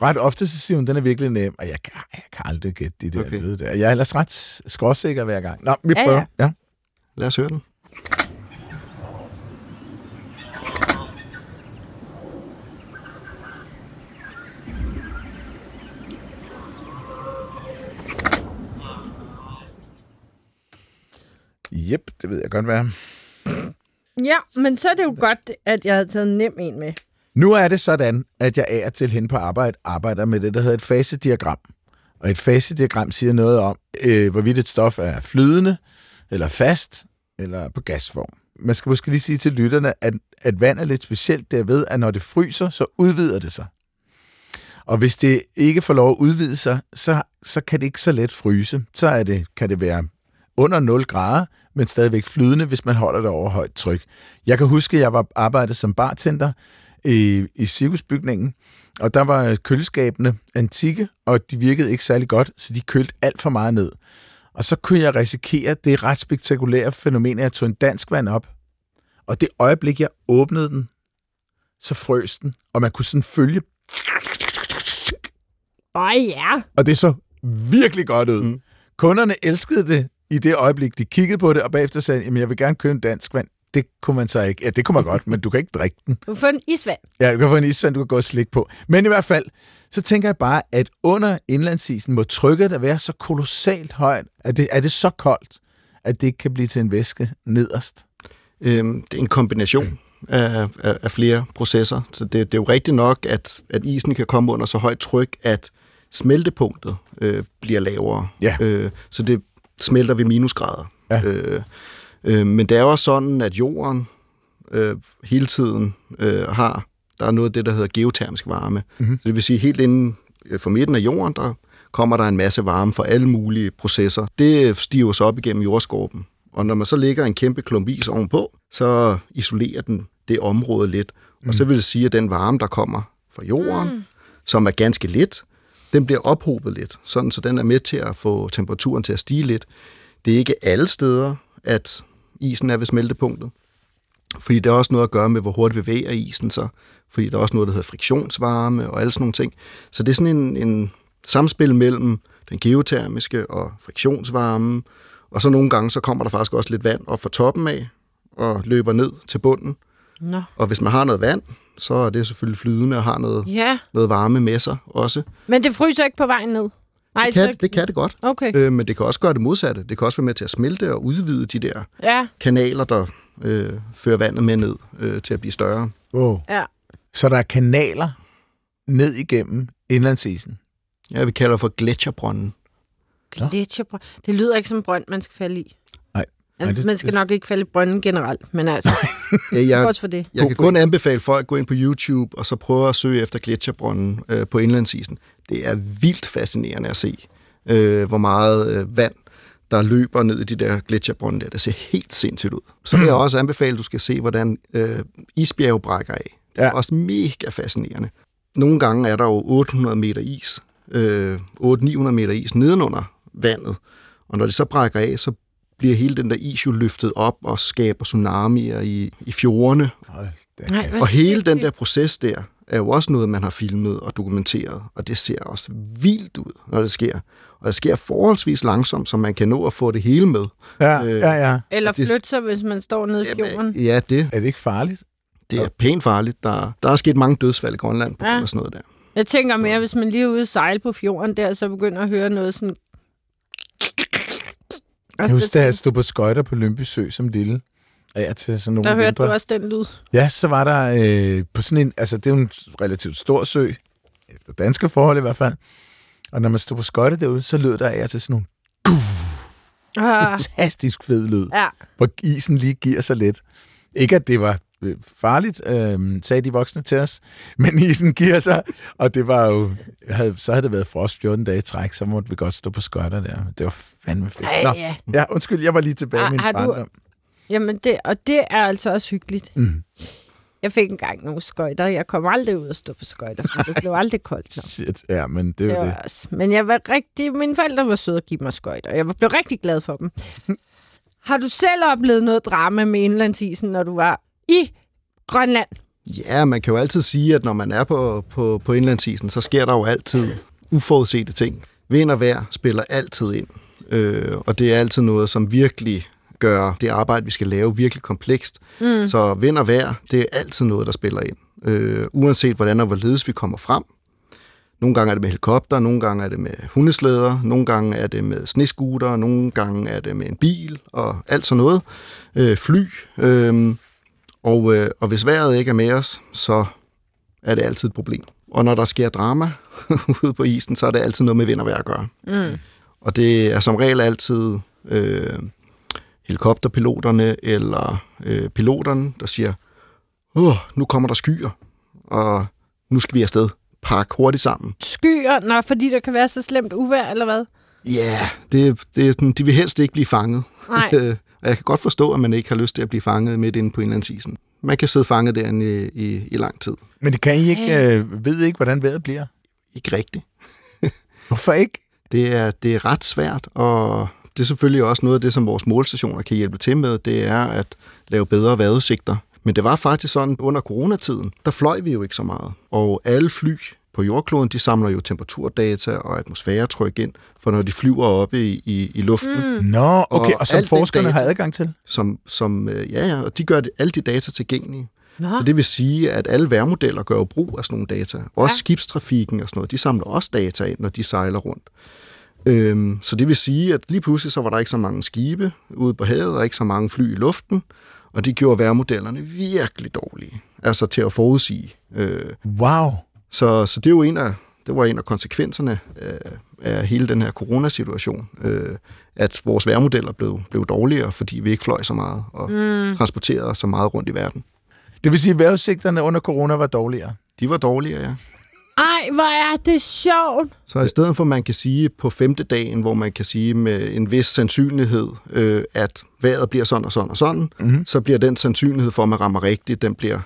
ret ofte så siger hun, den er virkelig nem, og jeg kan, jeg kan aldrig gætte de der Okay. lyde der. Jeg er ellers ret skråsikker hver gang. Nå, vi Ja, prøver. ja. Ja, ja. lad os høre den. Jep, det ved jeg godt, hvad er. Ja, men så er det jo godt, at jeg havde taget nem en med. Nu er det sådan, at jeg af og til hen på arbejde arbejder med det, der hedder et fasediagram. Og et fasediagram siger noget om, øh, hvorvidt et stof er flydende, eller fast, eller på gasform. Man skal måske lige sige til lytterne, at, at vand er lidt specielt derved, at når det fryser, så udvider det sig. Og hvis det ikke får lov at udvide sig, så, så kan det ikke så let fryse. Så er det, kan det være under 0 grader, men stadigvæk flydende, hvis man holder det over højt tryk. Jeg kan huske, at jeg var arbejdet som bartender i, i cirkusbygningen, og der var køleskabene antikke, og de virkede ikke særlig godt, så de kølte alt for meget ned. Og så kunne jeg risikere det ret spektakulære fænomen, at jeg tog en dansk vand op, og det øjeblik, jeg åbnede den, så frøs den, og man kunne sådan følge, Åh ja. og det så virkelig godt ud. Mm. Kunderne elskede det i det øjeblik, de kiggede på det, og bagefter sagde, at jeg vil gerne købe en dansk vand. Det kunne man så ikke. Ja, det kunne man godt, men du kan ikke drikke den. Du får en isvand. Ja, du kan få en isvand, du kan gå og slikke på. Men i hvert fald, så tænker jeg bare, at under indlandsisen må trykket der være så kolossalt højt, at det, er det så koldt, at det ikke kan blive til en væske nederst. Øhm, det er en kombination af, af, af flere processer. Så det, det er jo rigtigt nok, at, at isen kan komme under så højt tryk, at smeltepunktet øh, bliver lavere. Ja. Øh, så det smelter ved minusgrader. Ja. Øh, øh, men det er også sådan, at jorden øh, hele tiden øh, har, der er noget af det, der hedder geotermisk varme. Mhm. Så det vil sige, helt inden øh, for midten af jorden, der kommer der en masse varme fra alle mulige processer. Det stiger så op igennem jordskorpen. Og når man så lægger en kæmpe klump is ovenpå, så isolerer den det område lidt. Og så vil det sige, at den varme, der kommer fra jorden, mm. som er ganske lidt, den bliver ophobet lidt, sådan så den er med til at få temperaturen til at stige lidt. Det er ikke alle steder, at isen er ved smeltepunktet. Fordi det har også noget at gøre med, hvor hurtigt bevæger isen sig. Fordi der er også noget, der hedder friktionsvarme og alle sådan nogle ting. Så det er sådan en, en samspil mellem den geotermiske og friktionsvarmen. Og så nogle gange, så kommer der faktisk også lidt vand op fra toppen af og løber ned til bunden. Nå. Og hvis man har noget vand, så er det selvfølgelig flydende og har noget, Ja, noget varme med sig også. men det fryser ikke på vejen ned? Nej, Det kan, det kan det godt. Okay, Øh, men det kan også gøre det modsatte. Det kan også være med til at smelte og udvide de der ja, kanaler, der øh, fører vandet med ned øh, til at blive større. Wow. ja. Så der er kanaler ned igennem indlandsisen. Ja, vi kalder for gletsjerbrønden. Nå. Gletsjerbrønd. Det lyder ikke som en brønd, man skal falde i. Altså, Nej, det- man skal det- nok ikke falde i brønden generelt, men altså, Ja, jeg, godt for det. jeg kan kun anbefale folk at gå ind på YouTube og så prøve at søge efter gletsjerbrønden øh, på indlandsisen. Det er vildt fascinerende at se, øh, hvor meget øh, vand, der løber ned i de der gletsjerbrønde der. Det ser helt sindssygt ud. Så vil jeg også anbefale, at du skal se, hvordan øh, isbjerge brækker af. Det er Ja. også mega fascinerende. Nogle gange er der jo 800 meter is, øh, 800-900 meter is nedenunder vandet. Og når det så brækker af, så bliver hele den der is jo løftet op og skaber tsunamier i, i fjordene. Nej, Og hele den der proces der er jo også noget, man har filmet og dokumenteret, og det ser også vildt ud, når det sker. Og det sker forholdsvis langsomt, så man kan nå at få det hele med. Ja, øh, ja, ja. Eller det- flytte sig, hvis man står nede i fjorden. Jamen, ja, det, Er det ikke farligt? det er pænt farligt. Der, der er sket mange dødsfald i Grønland på Ja. grund af sådan noget der. Jeg tænker mere, hvis man lige er ude at sejle på fjorden der, så begynder at høre noget sådan... Jeg husker, da jeg stod på skøjter på Lønby Sø som lille. Ja, til sådan nogle Der hørte du vintre. også den lyd. Ja, så var der øh, på sådan en, altså det er jo en relativt stor sø, efter danske forhold i hvert fald. Og når man stod på skøjter derude, så lød der af til sådan nogle Ah, fantastisk fed lyd, ja. hvor isen lige giver sig lidt. Ikke at det var farligt, øh, sagde de voksne til os, men isen giver sig, og det var jo, havde, så havde det været frost 14 dage i træk, så måtte vi godt stå på skøjter der. Det var fandme fedt. Ej, Nå, ja. ja, undskyld, jeg var lige tilbage Ah, i min har du- barndom. Jamen, det, og det er altså også hyggeligt. Mm. Jeg fik engang nogle skøjter. Jeg kom aldrig ud og stå på skøjter, for det blev aldrig koldt nok. Shit, ja, men det er Det jo det. var også. Men jeg var rigtig... Mine forældre var søde at give mig skøjter. Jeg var- blev rigtig glad for dem. Har du selv oplevet noget drama med indlandsisen, når du var i Grønland? Ja, man kan jo altid sige, at når man er på, på, på indlandsisen, så sker der jo altid uforudsete ting. Vind og vejr spiller altid ind, øh, og det er altid noget, som virkelig gør det arbejde, vi skal lave, virkelig komplekst. Mm. Så vind og vejr, det er altid noget, der spiller ind. Øh, uanset hvordan og hvorledes vi kommer frem. Nogle gange er det med helikopter, nogle gange er det med hundeslæder, nogle gange er det med snescooter, nogle gange er det med en bil og alt sådan noget. Øh, fly. Øh, og, øh, og hvis vejret ikke er med os, så er det altid et problem. Og når der sker drama ude på isen, så er det altid noget med vind og vejr at gøre. Mm. Og det er som regel altid øh, helikopterpiloterne eller øh, piloterne, der siger, Åh, nu kommer der skyer, og nu skal vi afsted. Pak hurtigt sammen. Skyer, nå, fordi der kan være så slemt uvejr, eller hvad? Ja, yeah, det, det er sådan, de vil helst ikke blive fanget. Nej. Og jeg kan godt forstå, at man ikke har lyst til at blive fanget midt inde på indlandsisen. Man kan sidde fanget derinde i, i, i lang tid. Men det kan I ikke, øh, ved I ikke, hvordan vejret bliver? Ikke rigtigt. Hvorfor ikke? Det er, det er ret svært, og det er selvfølgelig også noget af det, som vores målstationer kan hjælpe til med, det er at lave bedre vejrudsigter. Men det var faktisk sådan, under coronatiden, der fløj vi jo ikke så meget. Og alle fly på jordkloden, de samler jo temperaturdata og atmosfæretryk ind, for når de flyver oppe i, i, i luften, mm. Nå, okay, og, Og og som forskerne data- har adgang til? som, som øh, ja, ja, og de gør det, alle de data tilgængelige. Nå. Så det vil sige, at alle værmodeller gør jo brug af sådan nogle data. Også Ja. skibstrafikken og sådan noget, de samler også data ind, når de sejler rundt. Øhm, så det vil sige, at lige pludselig så var der ikke så mange skibe ude på havet, og ikke så mange fly i luften, og det gjorde værmodellerne virkelig dårlige, altså til at forudsige. Øh, Wow. Så, så det, er jo en af, det var en af konsekvenserne af, af hele den her coronasituation, øh, at vores værmodeller blev, blev dårligere, fordi vi ikke fløj så meget og mm. transporterede så meget rundt i verden. Det vil sige, at vejrudsigterne under corona var dårligere. De var dårligere, ja. Ej, hvor er det sjovt. Så i stedet for, at man kan sige på femte dagen, hvor man kan sige med en vis sandsynlighed, øh, at vejret bliver sådan og sådan og sådan, mm-hmm. så bliver den sandsynlighed for, at man rammer rigtigt, den bliver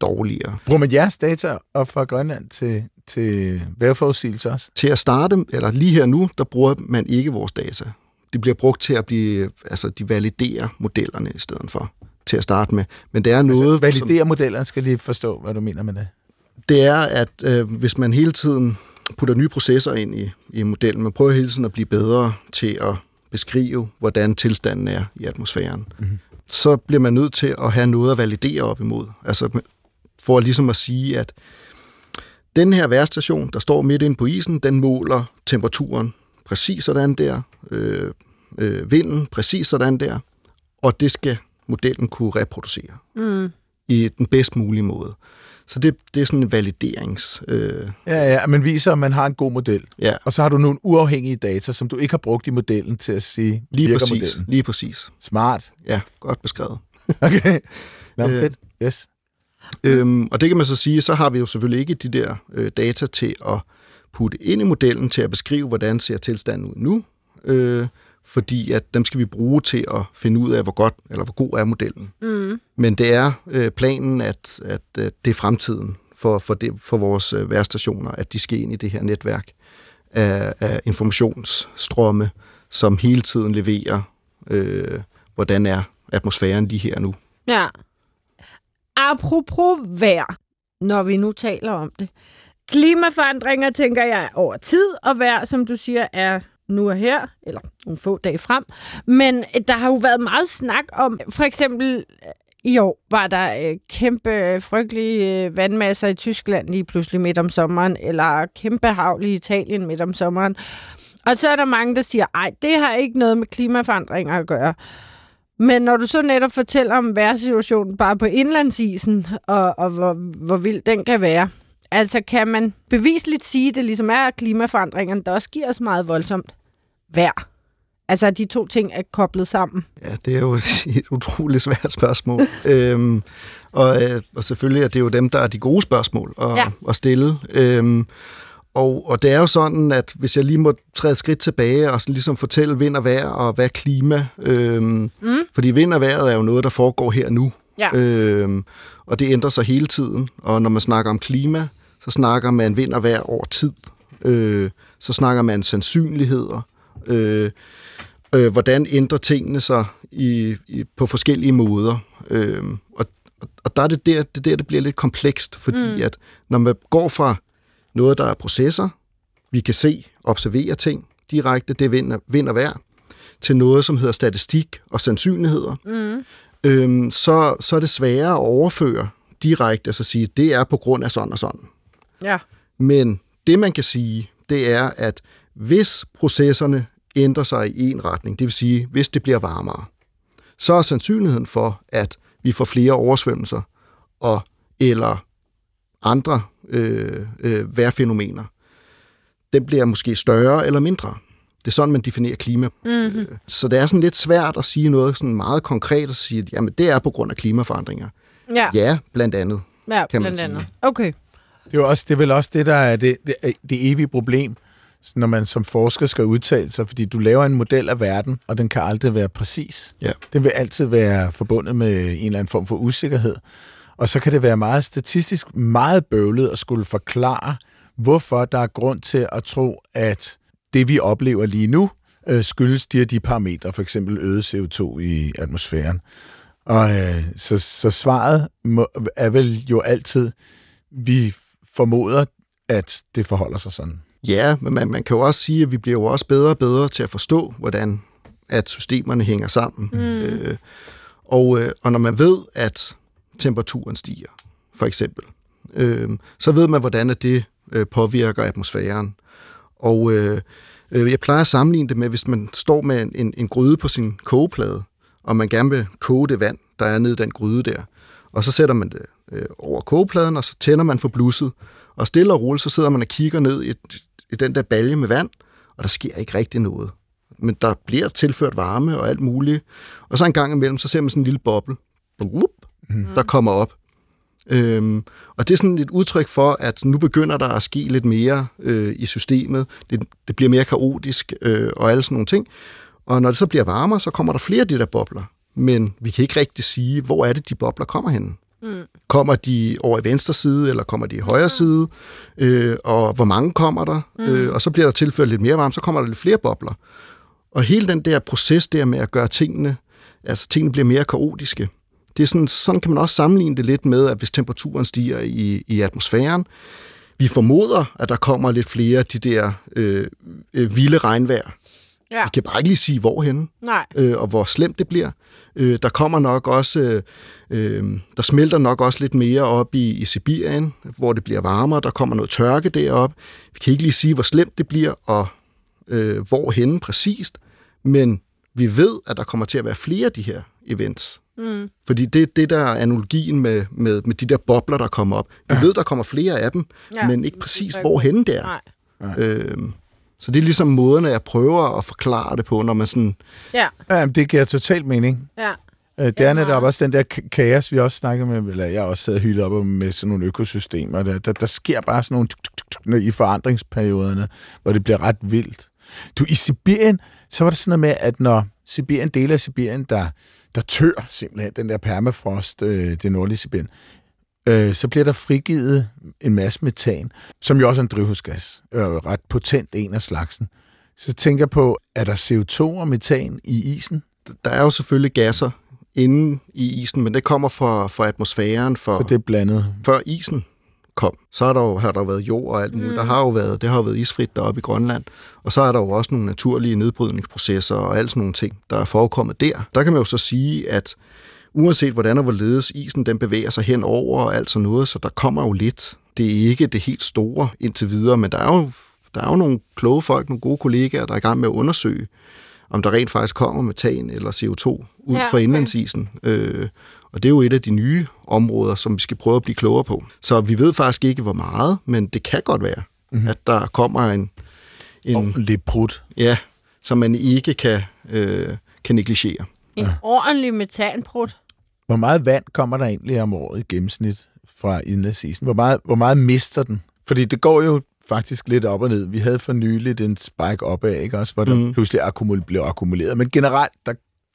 dårligere. Bruger man jeres data op fra Grønland til, til vejrforudsigelse også? Til at starte, eller lige her nu, der bruger man ikke vores data. De bliver brugt til at blive, altså de validerer modellerne i stedet for, til at starte med. Men det er noget... Altså, validere modellerne, skal lige forstå, hvad du mener med det. Det er, at øh, hvis man hele tiden putter nye processer ind i, i modellen, man prøver hele tiden at blive bedre til at beskrive, hvordan tilstanden er i atmosfæren, mm-hmm. så bliver man nødt til at have noget at validere op imod. Altså for ligesom at sige, at den her værstation, der står midt inde på isen, den måler temperaturen præcis sådan der, øh, øh, vinden præcis sådan der, og det skal modellen kunne reproducere mm. i den bedst mulige måde. Så det, det er sådan en validerings... Øh... Ja, ja, man viser, at man har en god model. Ja. Og så har du nogle uafhængige data, som du ikke har brugt i modellen til at sige, lige virker præcis, modellen. Lige præcis. Smart. Ja, godt beskrevet. okay. Nå, Øh. fedt. Yes. Øhm, og det kan man så sige, så har vi jo selvfølgelig ikke de der øh, data til at putte ind i modellen til at beskrive, hvordan ser tilstanden ud nu, øh, fordi at dem skal vi bruge til at finde ud af, hvor godt eller hvor god er modellen. Mm. Men det er øh, planen, at, at, at det er fremtiden for, for, det, for vores øh, værstationer, at de skal ind i det her netværk af, af informationsstrømme, som hele tiden leverer, øh, hvordan er atmosfæren lige her nu. Ja. Apropos vejr, når vi nu taler om det. Klimaforandringer, tænker jeg, over tid, og vejr, som du siger, er nu og her, eller nogle få dage frem. Men øh, der har jo været meget snak om, for eksempel øh, i år var der øh, kæmpe øh, frygtelige øh, vandmasser i Tyskland lige pludselig midt om sommeren, eller kæmpe havl i Italien midt om sommeren. Og så er der mange, der siger, ej, det har ikke noget med klimaforandringer at gøre. Men når du så netop fortæller om vejrsituationen bare på indlandsisen, og, og hvor, hvor vild den kan være, altså kan man bevisligt sige, at det ligesom er klimaforandringerne, der også giver os meget voldsomt vejr. Altså, at de to ting er koblet sammen. Ja, det er jo et utroligt svært spørgsmål. øhm, og, øh, og selvfølgelig er det jo dem, der er de gode spørgsmål at, Ja. at stille. Øhm, og, og det er jo sådan, at hvis jeg lige må træde et skridt tilbage og sådan ligesom fortælle vind og vejr og hvad klima, øhm, Mm. fordi vind og vejret er jo noget, der foregår her nu. Ja. Øhm, og det ændrer sig hele tiden. Og når man snakker om klima, så snakker man vind og vejr over tid. Øh, så snakker man sandsynligheder. Øh, øh, hvordan ændrer tingene sig i, i, på forskellige måder. Øh, og, og der er det der, det der, det bliver lidt komplekst, fordi mm. at når man går fra noget, der er processer, vi kan se, observere ting direkte, det er vind og, vind og vejr, til noget, som hedder statistik og sandsynligheder, Mm. øhm, så, så er det sværere at overføre direkte, altså sige, det er på grund af sådan og sådan. Ja. Men det, man kan sige, det er, at hvis processerne ændrer sig i en retning, det vil sige, hvis det bliver varmere, så er sandsynligheden for, at vi får flere oversvømmelser og eller andre øh, øh, vejrfænomener, den bliver måske større eller mindre. Det er sådan, man definerer klima. Mm-hmm. Så det er sådan lidt svært at sige noget sådan meget konkret og sige, at jamen, det er på grund af klimaforandringer. Ja, Ja, blandt andet. ja kan man blandt andet. sige. Okay. Det er, jo også, det er vel også det, der er det, det, det evige problem, når man som forsker skal udtale sig, fordi du laver en model af verden, og den kan aldrig være præcis. Ja. Den vil altid være forbundet med en eller anden form for usikkerhed. Og så kan det være meget statistisk meget bøvlet at skulle forklare, hvorfor der er grund til at tro, at det vi oplever lige nu, øh, skyldes de og de parametre, for eksempel øget CO2 i atmosfæren. Og øh, så, så svaret må, er vel jo altid, vi formoder, at det forholder sig sådan. Ja, men man, man kan jo også sige, at vi bliver jo også bedre og bedre til at forstå, hvordan at systemerne hænger sammen. Mm. Øh, og, øh, og når man ved, at temperaturen stiger, for eksempel, øh, så ved man, hvordan at det øh, påvirker atmosfæren. Og øh, øh, jeg plejer at sammenligne det med, hvis man står med en, en, en gryde på sin kogeplade, og man gerne vil koge det vand, der er nede i den gryde der. Og så sætter man det øh, over kogepladen, og så tænder man for blusset. Og stille og roligt, så sidder man og kigger ned i, i den der balje med vand, og der sker ikke rigtig noget. Men der bliver tilført varme og alt muligt. Og så en gang imellem, så ser man sådan en lille boble, Whoop, der kommer op. Øhm, og det er sådan et udtryk for, at nu begynder der at ske lidt mere øh, i systemet. Det, det bliver mere kaotisk øh, og alle sådan nogle ting. Og når det så bliver varmere, så kommer der flere af de der bobler. Men vi kan ikke rigtig sige, hvor er det, de bobler kommer hen. Mm. Kommer de over i venstre side, eller kommer de i højre side? Øh, og hvor mange kommer der? Mm. Øh, og så bliver der tilført lidt mere varme, så kommer der lidt flere bobler. Og hele den der proces der med at gøre tingene, altså tingene bliver mere kaotiske, det er sådan, sådan kan man også sammenligne det lidt med, at hvis temperaturen stiger i, i atmosfæren, vi formoder, at der kommer lidt flere af de der øh, øh, vilde regnvejr. Ja. Vi kan bare ikke lige sige, hvorhen Nej. øh, og hvor slemt det bliver. Øh, der kommer nok også, øh, der smelter nok også lidt mere op i, i Sibirien, hvor det bliver varmere. Der kommer noget tørke derop. Vi kan ikke lige sige, hvor slemt det bliver, og øh, hvorhenne præcist, men vi ved, at der kommer til at være flere af de her events. Mm. Fordi det det, der er analogien med, med, med de der bobler, der kommer op. Vi ved, der kommer flere af dem, Ja. men ikke præcis, ikke hvorhenne det er. Nej. Øh, så det er ligesom måderne, jeg prøver at forklare det på, når man sådan... Ja. Ja, det giver totalt mening. Ja. Øh, Det Ja, er netop også den der ka- kaos, vi også snakker med, eller jeg har også og hyldet op om med sådan nogle økosystemer. Der, der, der sker bare sådan nogle tuk, tuk, tuk, tuk, i forandringsperioderne, hvor det bliver ret vildt. Du, i Sibirien, så var det sådan noget med, at når Sibirien, dele af Sibirien, der, der tør simpelthen den der permafrost, øh, det nordlige Sibirien, øh, så bliver der frigivet en masse metan, som jo også er en drivhusgas, øh, ret potent en af slagsen. Så tænker jeg på, er der CO2 og metan i isen? Der er jo selvfølgelig gasser inde i isen, men det kommer fra, fra atmosfæren, for, Så det er blandet. før isen kom. Så har der jo, har der været jord og alt muligt. Mm. Der har jo været, det har jo været isfrit deroppe i Grønland. Og så er der jo også nogle naturlige nedbrydningsprocesser og alt sådan nogle ting, der er forekommet der. Der kan man jo så sige, at uanset hvordan og hvorledes isen den bevæger sig hen over og alt sådan noget, så der kommer jo lidt. Det er ikke det helt store indtil videre, men der er jo, der er jo nogle kloge folk, nogle gode kollegaer, der er i gang med at undersøge, om der rent faktisk kommer metan eller CO2 ud Ja, okay. fra indlandsisen. Øh, og det er jo et af de nye områder, som vi skal prøve at blive klogere på. Så vi ved faktisk ikke, hvor meget, men det kan godt være, mm-hmm. at der kommer en, en lidt prut. ja, som man ikke kan, øh, kan negligere. En ordentlig metanprut. Hvor meget vand kommer der egentlig om året i gennemsnit fra indlandsisen? Hvor meget, hvor meget mister den? Fordi det går jo faktisk lidt op og ned. Vi havde for nyligt en spike opad, ikke også? Hvor der mm. pludselig akkumul- blev akkumuleret. Men generelt, der,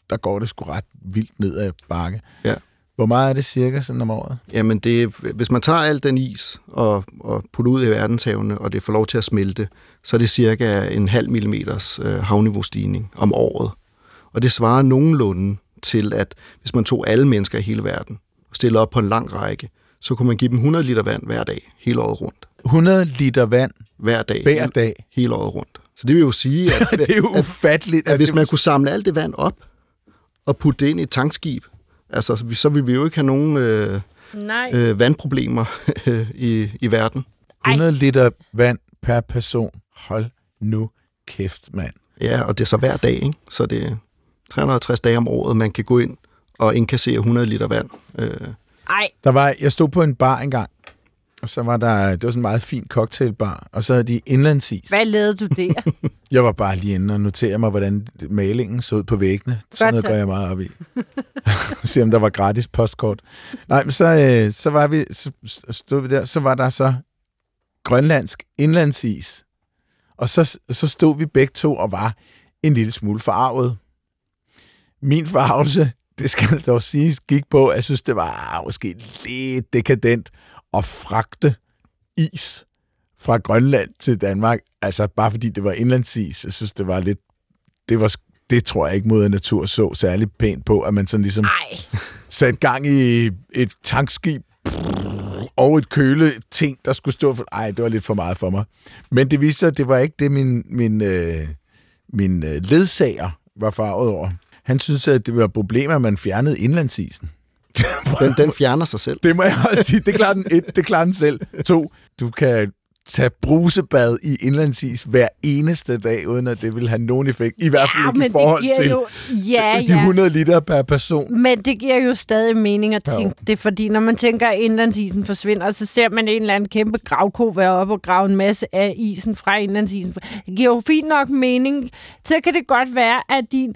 der går det sgu ret vildt ned ad bakke. Ja. Hvor meget er det cirka sådan om året? Jamen, det, hvis man tager al den is og, og putter ud i verdenshavene, og det får lov til at smelte, så er det cirka en halv millimeters øh, havniveaustigning om året. Og det svarer nogenlunde til, at hvis man tog alle mennesker i hele verden og stillede op på en lang række, så kunne man give dem 100 liter vand hver dag, hele året rundt. 100 liter vand Hver dag, hver hele, dag. hele året rundt. Så det vil jo sige, at, Det er jo at, ufatteligt. at hvis man kunne samle alt det vand op og putte det ind i et tankskib, altså, så vi- så ville vi jo ikke have nogen øh, Nej. øh, vandproblemer i, i verden. 100 liter vand per person. Hold nu kæft, mand. Ja, og det er så hver dag, ikke? Så det er 360 dage om året, man kan gå ind og indkassere 100 liter vand. Øh, Ej, Der var, jeg stod på en bar engang, og så var der, det var sådan en meget fin cocktailbar, og så havde de indlandsis. hvad lavede du der? Jeg var bare lige inde og noterede mig, hvordan malingen så ud på væggene. Sådan noget går jeg meget op i. Se om der var gratis postkort. Nej, men så, øh, så var vi, så stod vi der, så var der så grønlandsk indlandsis. Og så, så stod vi begge to og var en lille smule forarvet. Min forarvelse, det skal dog siges, gik på, at jeg synes, det var måske lidt dekadent at fragte is fra Grønland til Danmark. Altså bare fordi det var indlandsis. Jeg synes, det var lidt... Det, var, det tror jeg ikke mod natur så særlig pænt på, at man sådan ligesom Ej, satte gang i et tankskib og et køle ting, der skulle stå for... Ej, det var lidt for meget for mig. Men det viste sig, at det var ikke det, min, min, øh, min øh, ledsager var farvet over. Han synes, at det var et problem, at man fjernede indlandsisen. den, den fjerner sig selv. Det må jeg også sige. Det klarer den et, det klarer den selv. To, du kan tage brusebad i indlandsis hver eneste dag, uden at det vil have nogen effekt. I hvert fald ja, i forhold det til jo... Ja, de ja. 100 liter per person. Men det giver jo stadig mening at tænke det, fordi når man tænker, at indlandsisen forsvinder, så ser man en eller anden kæmpe gravko være op og grave en masse af isen fra indlandsisen. Det giver jo fint nok mening. Så kan det godt være, at din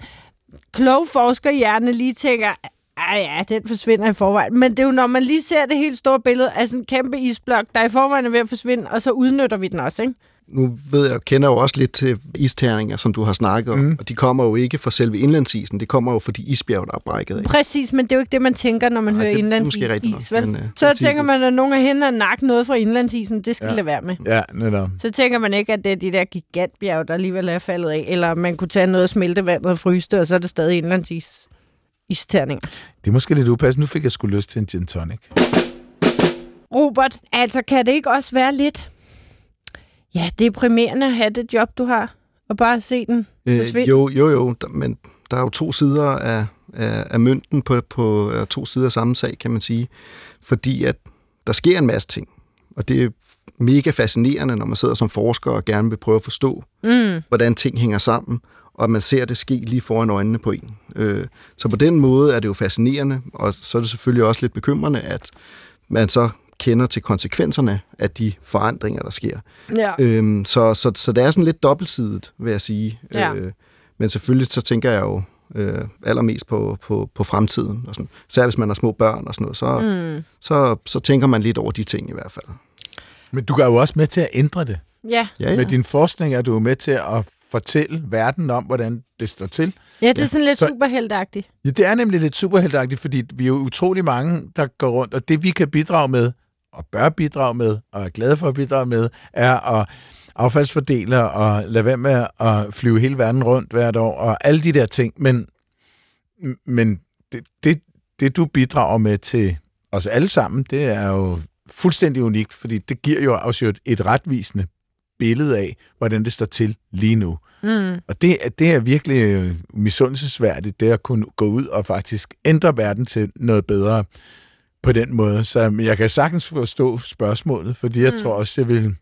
kloge forskerhjerne lige tænker, Ej, ja, den forsvinder i forvejen. Men det er jo, når man lige ser det helt store billede af sådan en kæmpe isblok, der i forvejen er ved at forsvinde, og så udnytter vi den også, ikke? Nu ved jeg, kender jo også lidt til isterninger, som du har snakket om, mm. og de kommer jo ikke fra selve indlandsisen, det kommer jo fra de isbjerg, der er brækket af. Præcis, men det er jo ikke det, man tænker, når man Nej, hører er indlandsis is, vel? men, øh, så tænker man, at nogen er henne og nakke noget fra indlandsisen, det skal ja. Ja. lade være med. Ja, netop. Så tænker man ikke, at det er de der gigantbjerg, der alligevel er faldet af, eller man kunne tage noget af smeltevandet og fryse det, og så er det stadig indlandsis isterninger. Det er måske lidt upassende. Nu fik jeg sgu lyst til en gin tonic. Robert, altså kan det ikke også være lidt ja, deprimerende at have det job, du har, og bare se den forsvinde? Øh, jo, jo, jo, men der er jo to sider af, af, af mønten på, på to sider af samme sag, kan man sige. Fordi at der sker en masse ting, og det er mega fascinerende, når man sidder som forsker og gerne vil prøve at forstå, Mm. hvordan ting hænger sammen, og at man ser det ske lige foran øjnene på en. Øh, så på den måde er det jo fascinerende, og så er det selvfølgelig også lidt bekymrende, at man så kender til konsekvenserne af de forandringer, der sker. Ja. Øhm, så, så, så det er sådan lidt dobbeltsidigt, vil jeg sige. Ja. Øh, men selvfølgelig så tænker jeg jo øh, allermest på, på, på fremtiden. Og sådan. Særligt hvis man har små børn og sådan noget, så, mm. så, så tænker man lidt over de ting i hvert fald. Men du er jo også med til at ændre det. Ja. Ja, Med din forskning er du jo med til at fortælle verden om, hvordan det står til. ja, det er sådan lidt Så- superheltagtigt. Ja, det er nemlig lidt superheltagtigt, fordi vi er jo utrolig mange, der går rundt, og det vi kan bidrage med, og bør bidrage med, og er glade for at bidrage med, er at affaldsfordele og lade være med at flyve hele verden rundt hvert år, og alle de der ting. Men, men det, det, det, du bidrager med til os alle sammen, det er jo fuldstændig unikt, fordi det giver jo også et retvisende billede af, hvordan det står til lige nu. Mm. Og det, er- det er virkelig øh, misundelsesværdigt, det at kunne gå ud og faktisk ændre verden til noget bedre på den måde. Så jeg kan sagtens forstå spørgsmålet, fordi jeg mm. tror også, jeg vil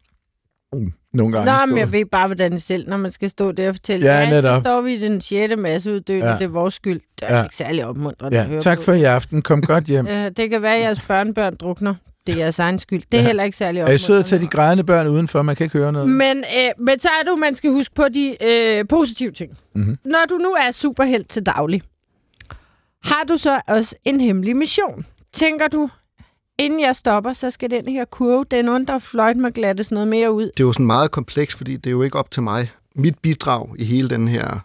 mm, nogle gange Nå, stå... men jeg ved bare, hvordan det selv, når man skal stå der og fortælle. Ja, så netop. står vi i den sjette masseuddøende, Ja. ja. det er vores skyld. Det er Ja. ikke særlig opmuntrende at Ja, høre tak på. for i aften. Kom godt hjem. Ja, det kan være, at jeres børnebørn drukner. Det er jeres egen skyld. Det er Ja. heller ikke særlig Er I søde at tage opmuntrende. de grædende børn udenfor? Man kan ikke høre noget. Men, øh, men så er du, man skal huske på de øh, positive ting. Mhm. Når du nu er superhelt til daglig, har du så også en hemmelig mission? Tænker du, inden jeg stopper, så skal den her kurve, den under fløjt mig glattes noget mere ud? Det er jo sådan meget kompleks, fordi det er jo ikke op til mig. Mit bidrag i hele den her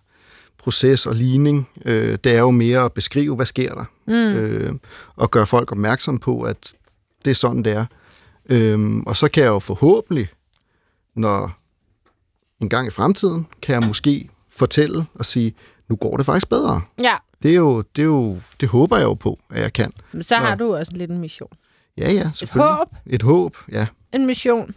proces og ligning, øh, det er jo mere at beskrive, hvad sker der, Mm. øh, og gøre folk opmærksom på, at det er sådan, det er. Øhm, og så kan jeg jo forhåbentlig, når en gang i fremtiden, kan jeg måske fortælle og sige, nu går det faktisk bedre. Ja, Det er jo, det er jo, det håber jeg jo på, at jeg kan. men så har Nå. du også lidt en mission. Ja, ja, Et selvfølgelig. håb, Et håb, ja. en mission.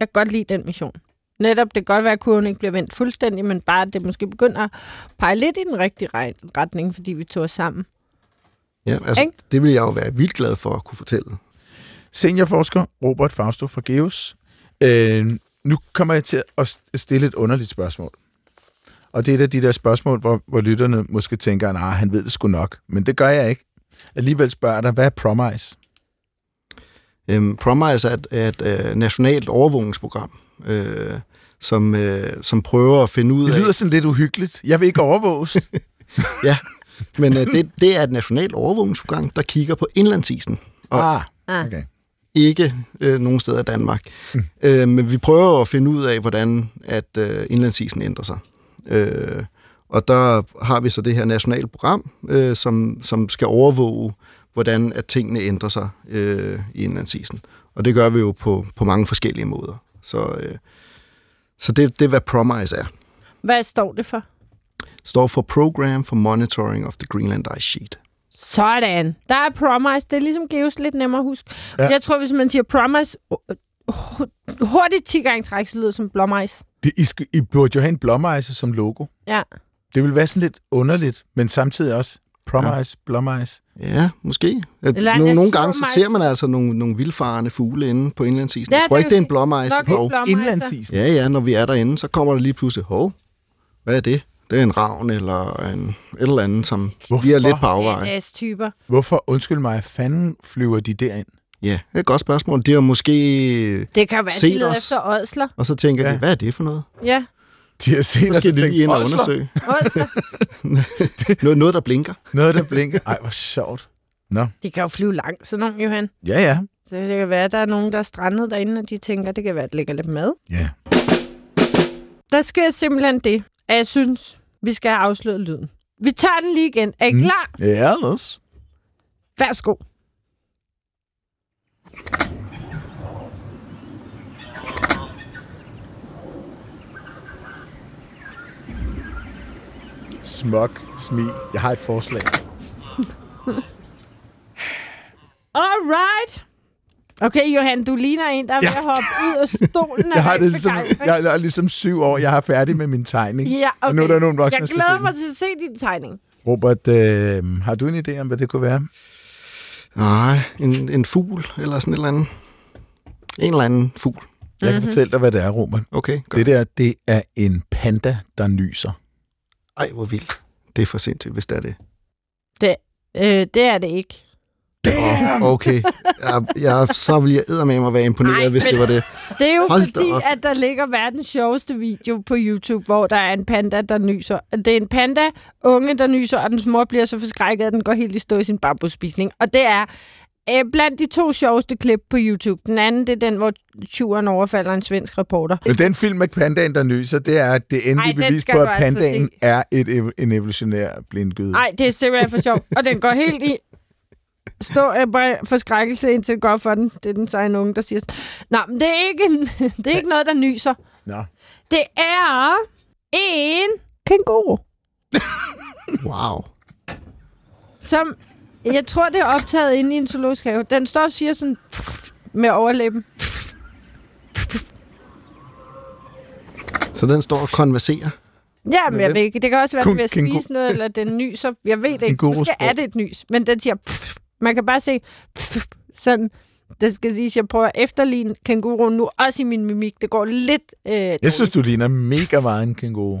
Jeg kan godt lide den mission. Netop, det kan godt være, at kurven ikke bliver vendt fuldstændig, men bare, at det måske begynder at pege lidt i den rigtige retning, fordi vi tog os sammen. ja altså, Ikke? det vil jeg jo være vildt glad for at kunne fortælle. Seniorforsker Robert Fausto fra Geos. Øh, nu kommer jeg til at st- stille et underligt spørgsmål. Og det er et af de der spørgsmål, hvor, hvor lytterne måske tænker, nej, han ved det sgu nok. Men det gør jeg ikke. Alligevel spørger dig, hvad er Promise? Øhm, Promise er et, er et øh, nationalt overvågningsprogram, øh, som, øh, som prøver at finde ud Det af... lyder sådan lidt uhyggeligt. Jeg vil ikke overvåges. Men øh, det, det er et nationalt overvågningsprogram, der kigger på indlandsisen, og ah, Ah. okay. Ikke øh, nogen steder i Danmark. Mm. Øh, men vi prøver at finde ud af, hvordan at øh, indlandsisen ændrer sig. Øh, og der har vi så det her nationale program, øh, som, som skal overvåge, hvordan at tingene ændrer sig øh, i indlandsisen. Og det gør vi jo på, på mange forskellige måder. Så, øh, så det, det er, hvad Promise er. Hvad står det for? Står for Program for Monitoring of the Greenland Ice Sheet. Sådan. Der er Promise. Det er ligesom Geos lidt nemmere at huske. Ja. Jeg tror, hvis man siger Promise øh, hu- hurtigt 10 gange træk, så lyder det som Blommeis. Det, I, skal, I burde jo have en blåmejse som logo. Ja. Det vil være sådan lidt underligt, men samtidig også Promise, ja. blåmejse. Ja, måske. At Eller nogle, nogle gange så ser man altså nogle, nogle vildfarende fugle inde på indlandsisen. Ja, jeg tror det ikke, er det er en Hov. blåmejser. Indlandsisen. Ja, ja, når vi er derinde, så kommer der lige pludselig, hov, hvad er det? Det er en ravn eller en, et eller andet, som Hvorfor? lige er lidt på afvejen. Ja, typer. Hvorfor, undskyld mig, fanden flyver de derind? Ja, det er et godt spørgsmål. De har måske... Det kan være, Set de leder os. efter ådsler. Og så tænker ja. Ja. de, hvad er det for noget? Ja. De har set Så os og skal de lige tænkt, ind og "Osler, undersøge. Noget, noget, der blinker. noget der blinker. Ej, hvor sjovt. Nå, De kan jo flyve langt, sådan nogle, Johan. ja, ja. Så det kan være, at der er nogen, der er strandet derinde, og de tænker, det kan være, at der ligger lidt mad. Ja. Der sker simpelthen det, at jeg synes, vi skal have afsløret lyden. Vi tager den lige igen. Er I Mm. klar? Ja, også. Værsgo. Smuk smil. Jeg har et forslag. Alright. Okay, Johan, du ligner en, der er ved Ja. at hoppe ud af stolen. af Jeg har det ligesom, begejstring. jeg er ligesom syv år. Jeg har færdig med min tegning. Ja, okay. Og nu er der nogle voksne, Jeg glæder mig til at se din tegning. Robert, øh, har du en idé om, hvad det kunne være? Nej, en, en fugl eller sådan et eller andet. En eller anden fugl. Jeg Mhm. kan fortælle dig, hvad det er, Robert. Okay, godt. Det der, det er en panda, der nyser. Ej, hvor vildt. Det er for sindssygt, hvis det er det. Øh, det er det ikke. Damn. Okay, jeg, jeg, så vil jeg eddermame at være imponeret, Ej, hvis det var det. Det er jo Hold fordi, op. at der ligger verdens sjoveste video på YouTube, hvor der er en panda, der nyser. Det er en panda, unge, der nyser, og dens mor bliver så forskrækket, at den går helt i stå i sin bambusspisning. Og det er øh, blandt de to sjoveste klip på YouTube. Den anden, det er den, hvor tyren overfalder en svensk reporter. Men den film med pandaen, der nyser, det er det endelige Ej, bevis på, at altså pandaen se. er et, ev- en evolutionær blindgyde. Nej, det er simpelthen for sjovt. Og den går helt i stå af bare forskrækkelse, indtil det går for den. Det er den seje unge, der siger sådan. Nå, men det er ikke, en, det er ikke noget, der nyser. Nå. Det er en kænguru. Wow. Som, jeg tror, det er optaget inde i en zoologisk have. Den står og siger sådan med overlæben. Så den står og konverserer. Ja, men jeg ved ikke. Det kan også være, at den vil spise noget, eller den nyser. Jeg ved det ikke. Måske er det et nys. Men den siger... Man kan bare se sådan... Det skal siges, jeg prøver at efterligne kænguruen nu, også i min mimik. Det går lidt... Øh, Jeg synes, du ligner mega meget en kænguru.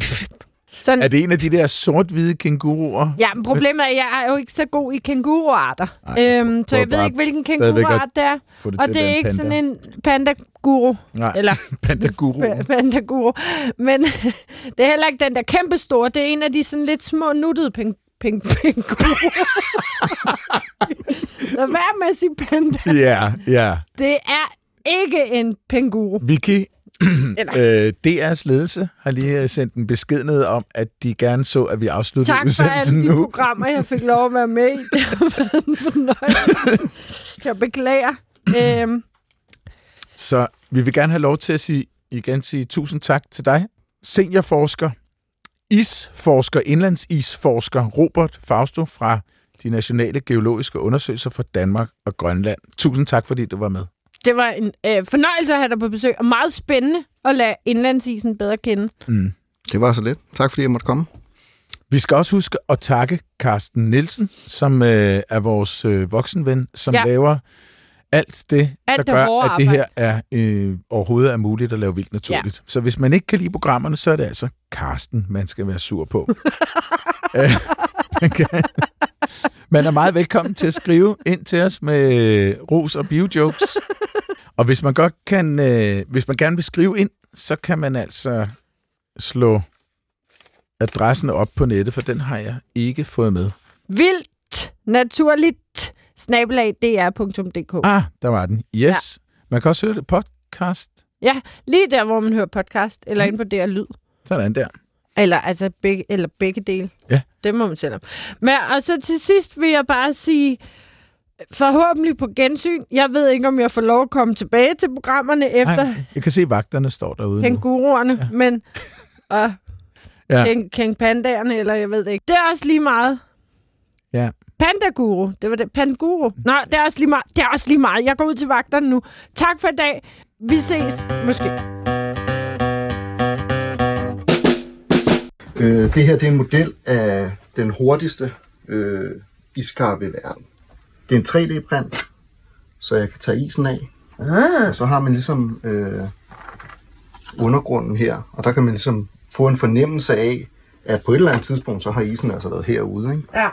sådan, Er det en af de der sort-hvide kænguruer? Ja, men problemet er, at jeg er jo ikke så god i kænguruarter. Øhm, så jeg ved ikke, hvilken kænguruart det er. Det Og det er ikke panda. sådan en panda-guru. Nej, Eller panda-guru. pa- panda-guru. Men det er heller ikke den der kæmpe store. Det er en af de sådan lidt små nuttede peng penguru. Lad være med at sige panda. Ja, ja. Det er ikke en penguru. Vicky, Eller, øh, DR's ledelse har lige øh, sendt en besked ned om, at de gerne så, at vi afslutter tak for udsendelsen alle de nu. programmer, jeg fik lov at være med i. Det har været en fornøjelse. Jeg beklager. Øhm, Så vi vil gerne have lov til at sige, igen sige tusind tak til dig, seniorforsker, isforsker, indlandsisforsker Robert Fausto fra de nationale geologiske undersøgelser for Danmark og Grønland. Tusind tak, fordi du var med. Det var en øh, fornøjelse at have dig på besøg, og meget spændende at lade indlandsisen bedre kende. Mm. Det var så lidt. Tak fordi jeg måtte komme. Vi skal også huske at takke Carsten Nielsen, som øh, er vores øh, voksenven, som Ja. laver alt det, Alt der det gør, hårde at det her er øh, overhovedet er muligt at lave vildt naturligt. Ja. Så hvis man ikke kan lide programmerne, så er det altså Carsten, man skal være sur på. Øh, man, kan, man er meget velkommen til at skrive ind til os med ros og biojokes. Og hvis man godt kan, øh, hvis man gerne vil skrive ind, så kan man altså slå adressen op på nettet, for den har jeg ikke fået med. Vildt naturligt snabelag dr.dk. Ah, der var den. Yes. Ja. Man kan også høre det podcast. Ja, lige der, hvor man hører podcast, eller Mm. inde på DR Lyd. Sådan der. Eller, altså begge, eller begge dele. Ja. Det må man selv om. Men, og så til sidst vil jeg bare sige, forhåbentlig på gensyn. Jeg ved ikke, om jeg får lov at komme tilbage til programmerne efter Nej, jeg kan se, vagterne står derude nu. kænguruerne, ja. men... Og Ja. King Pandaerne, eller jeg ved det ikke. Det er også lige meget. Ja. Pandaguru. Det var det. Pandaguru. Nå, det er også lige meget. Det er også lige meget. Jeg går ud til vagterne nu. Tak for i dag. Vi ses. Måske. Øh, det her det er en model af den hurtigste øh, iskappe i verden. Det er en 3D-print, så jeg kan tage isen af. Ah. Og så har man ligesom øh, undergrunden her, og der kan man ligesom få en fornemmelse af, at på et eller andet tidspunkt, så har isen altså været herude, ikke? Ja.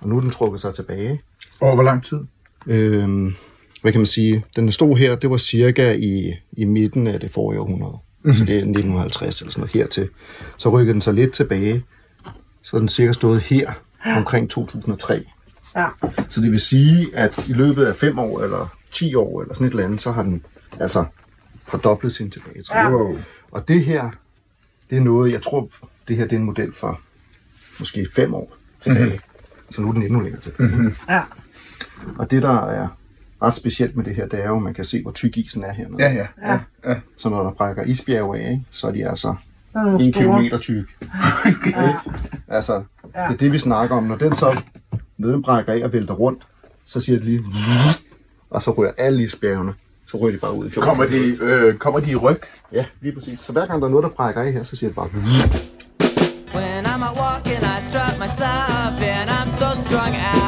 Og nu er den trukket sig tilbage. Over hvor lang tid? Øh, hvad kan man sige? Den stod her, det var cirka i, i midten af det forrige århundrede. Mm-hmm. Så det er 1950 eller sådan noget hertil. Så rykker den sig lidt tilbage. Så er den cirka stået her omkring 2003. Ja. Så det vil sige, at i løbet af 5 år eller 10 år eller sådan et eller andet, så har den altså fordoblet sin tilbagetræk. Ja. Wow. Og det her, det er noget, jeg tror, det her det er en model for måske 5 år tilbage. Mm-hmm. Så nu er den endnu længere tilbage. Mm-hmm. Ja. Og det, der er ret specielt med det her, det er jo, at man kan se, hvor tyk isen er hernede. Ja, ja. ja. ja. Så når der brækker isbjerge af, ikke, så er de altså er en kilometer tyk. Altså, det er det, vi snakker om. Når den så den brækker af og vælter rundt, så siger det lige, og så rører alle isbjergene, så rører de bare ud i fjorden. Kommer de, øh, kommer de i ryg? Ja, lige præcis. Så hver gang der er noget, der brækker af her, så siger det bare, When I'm walking, I strut my so strung out.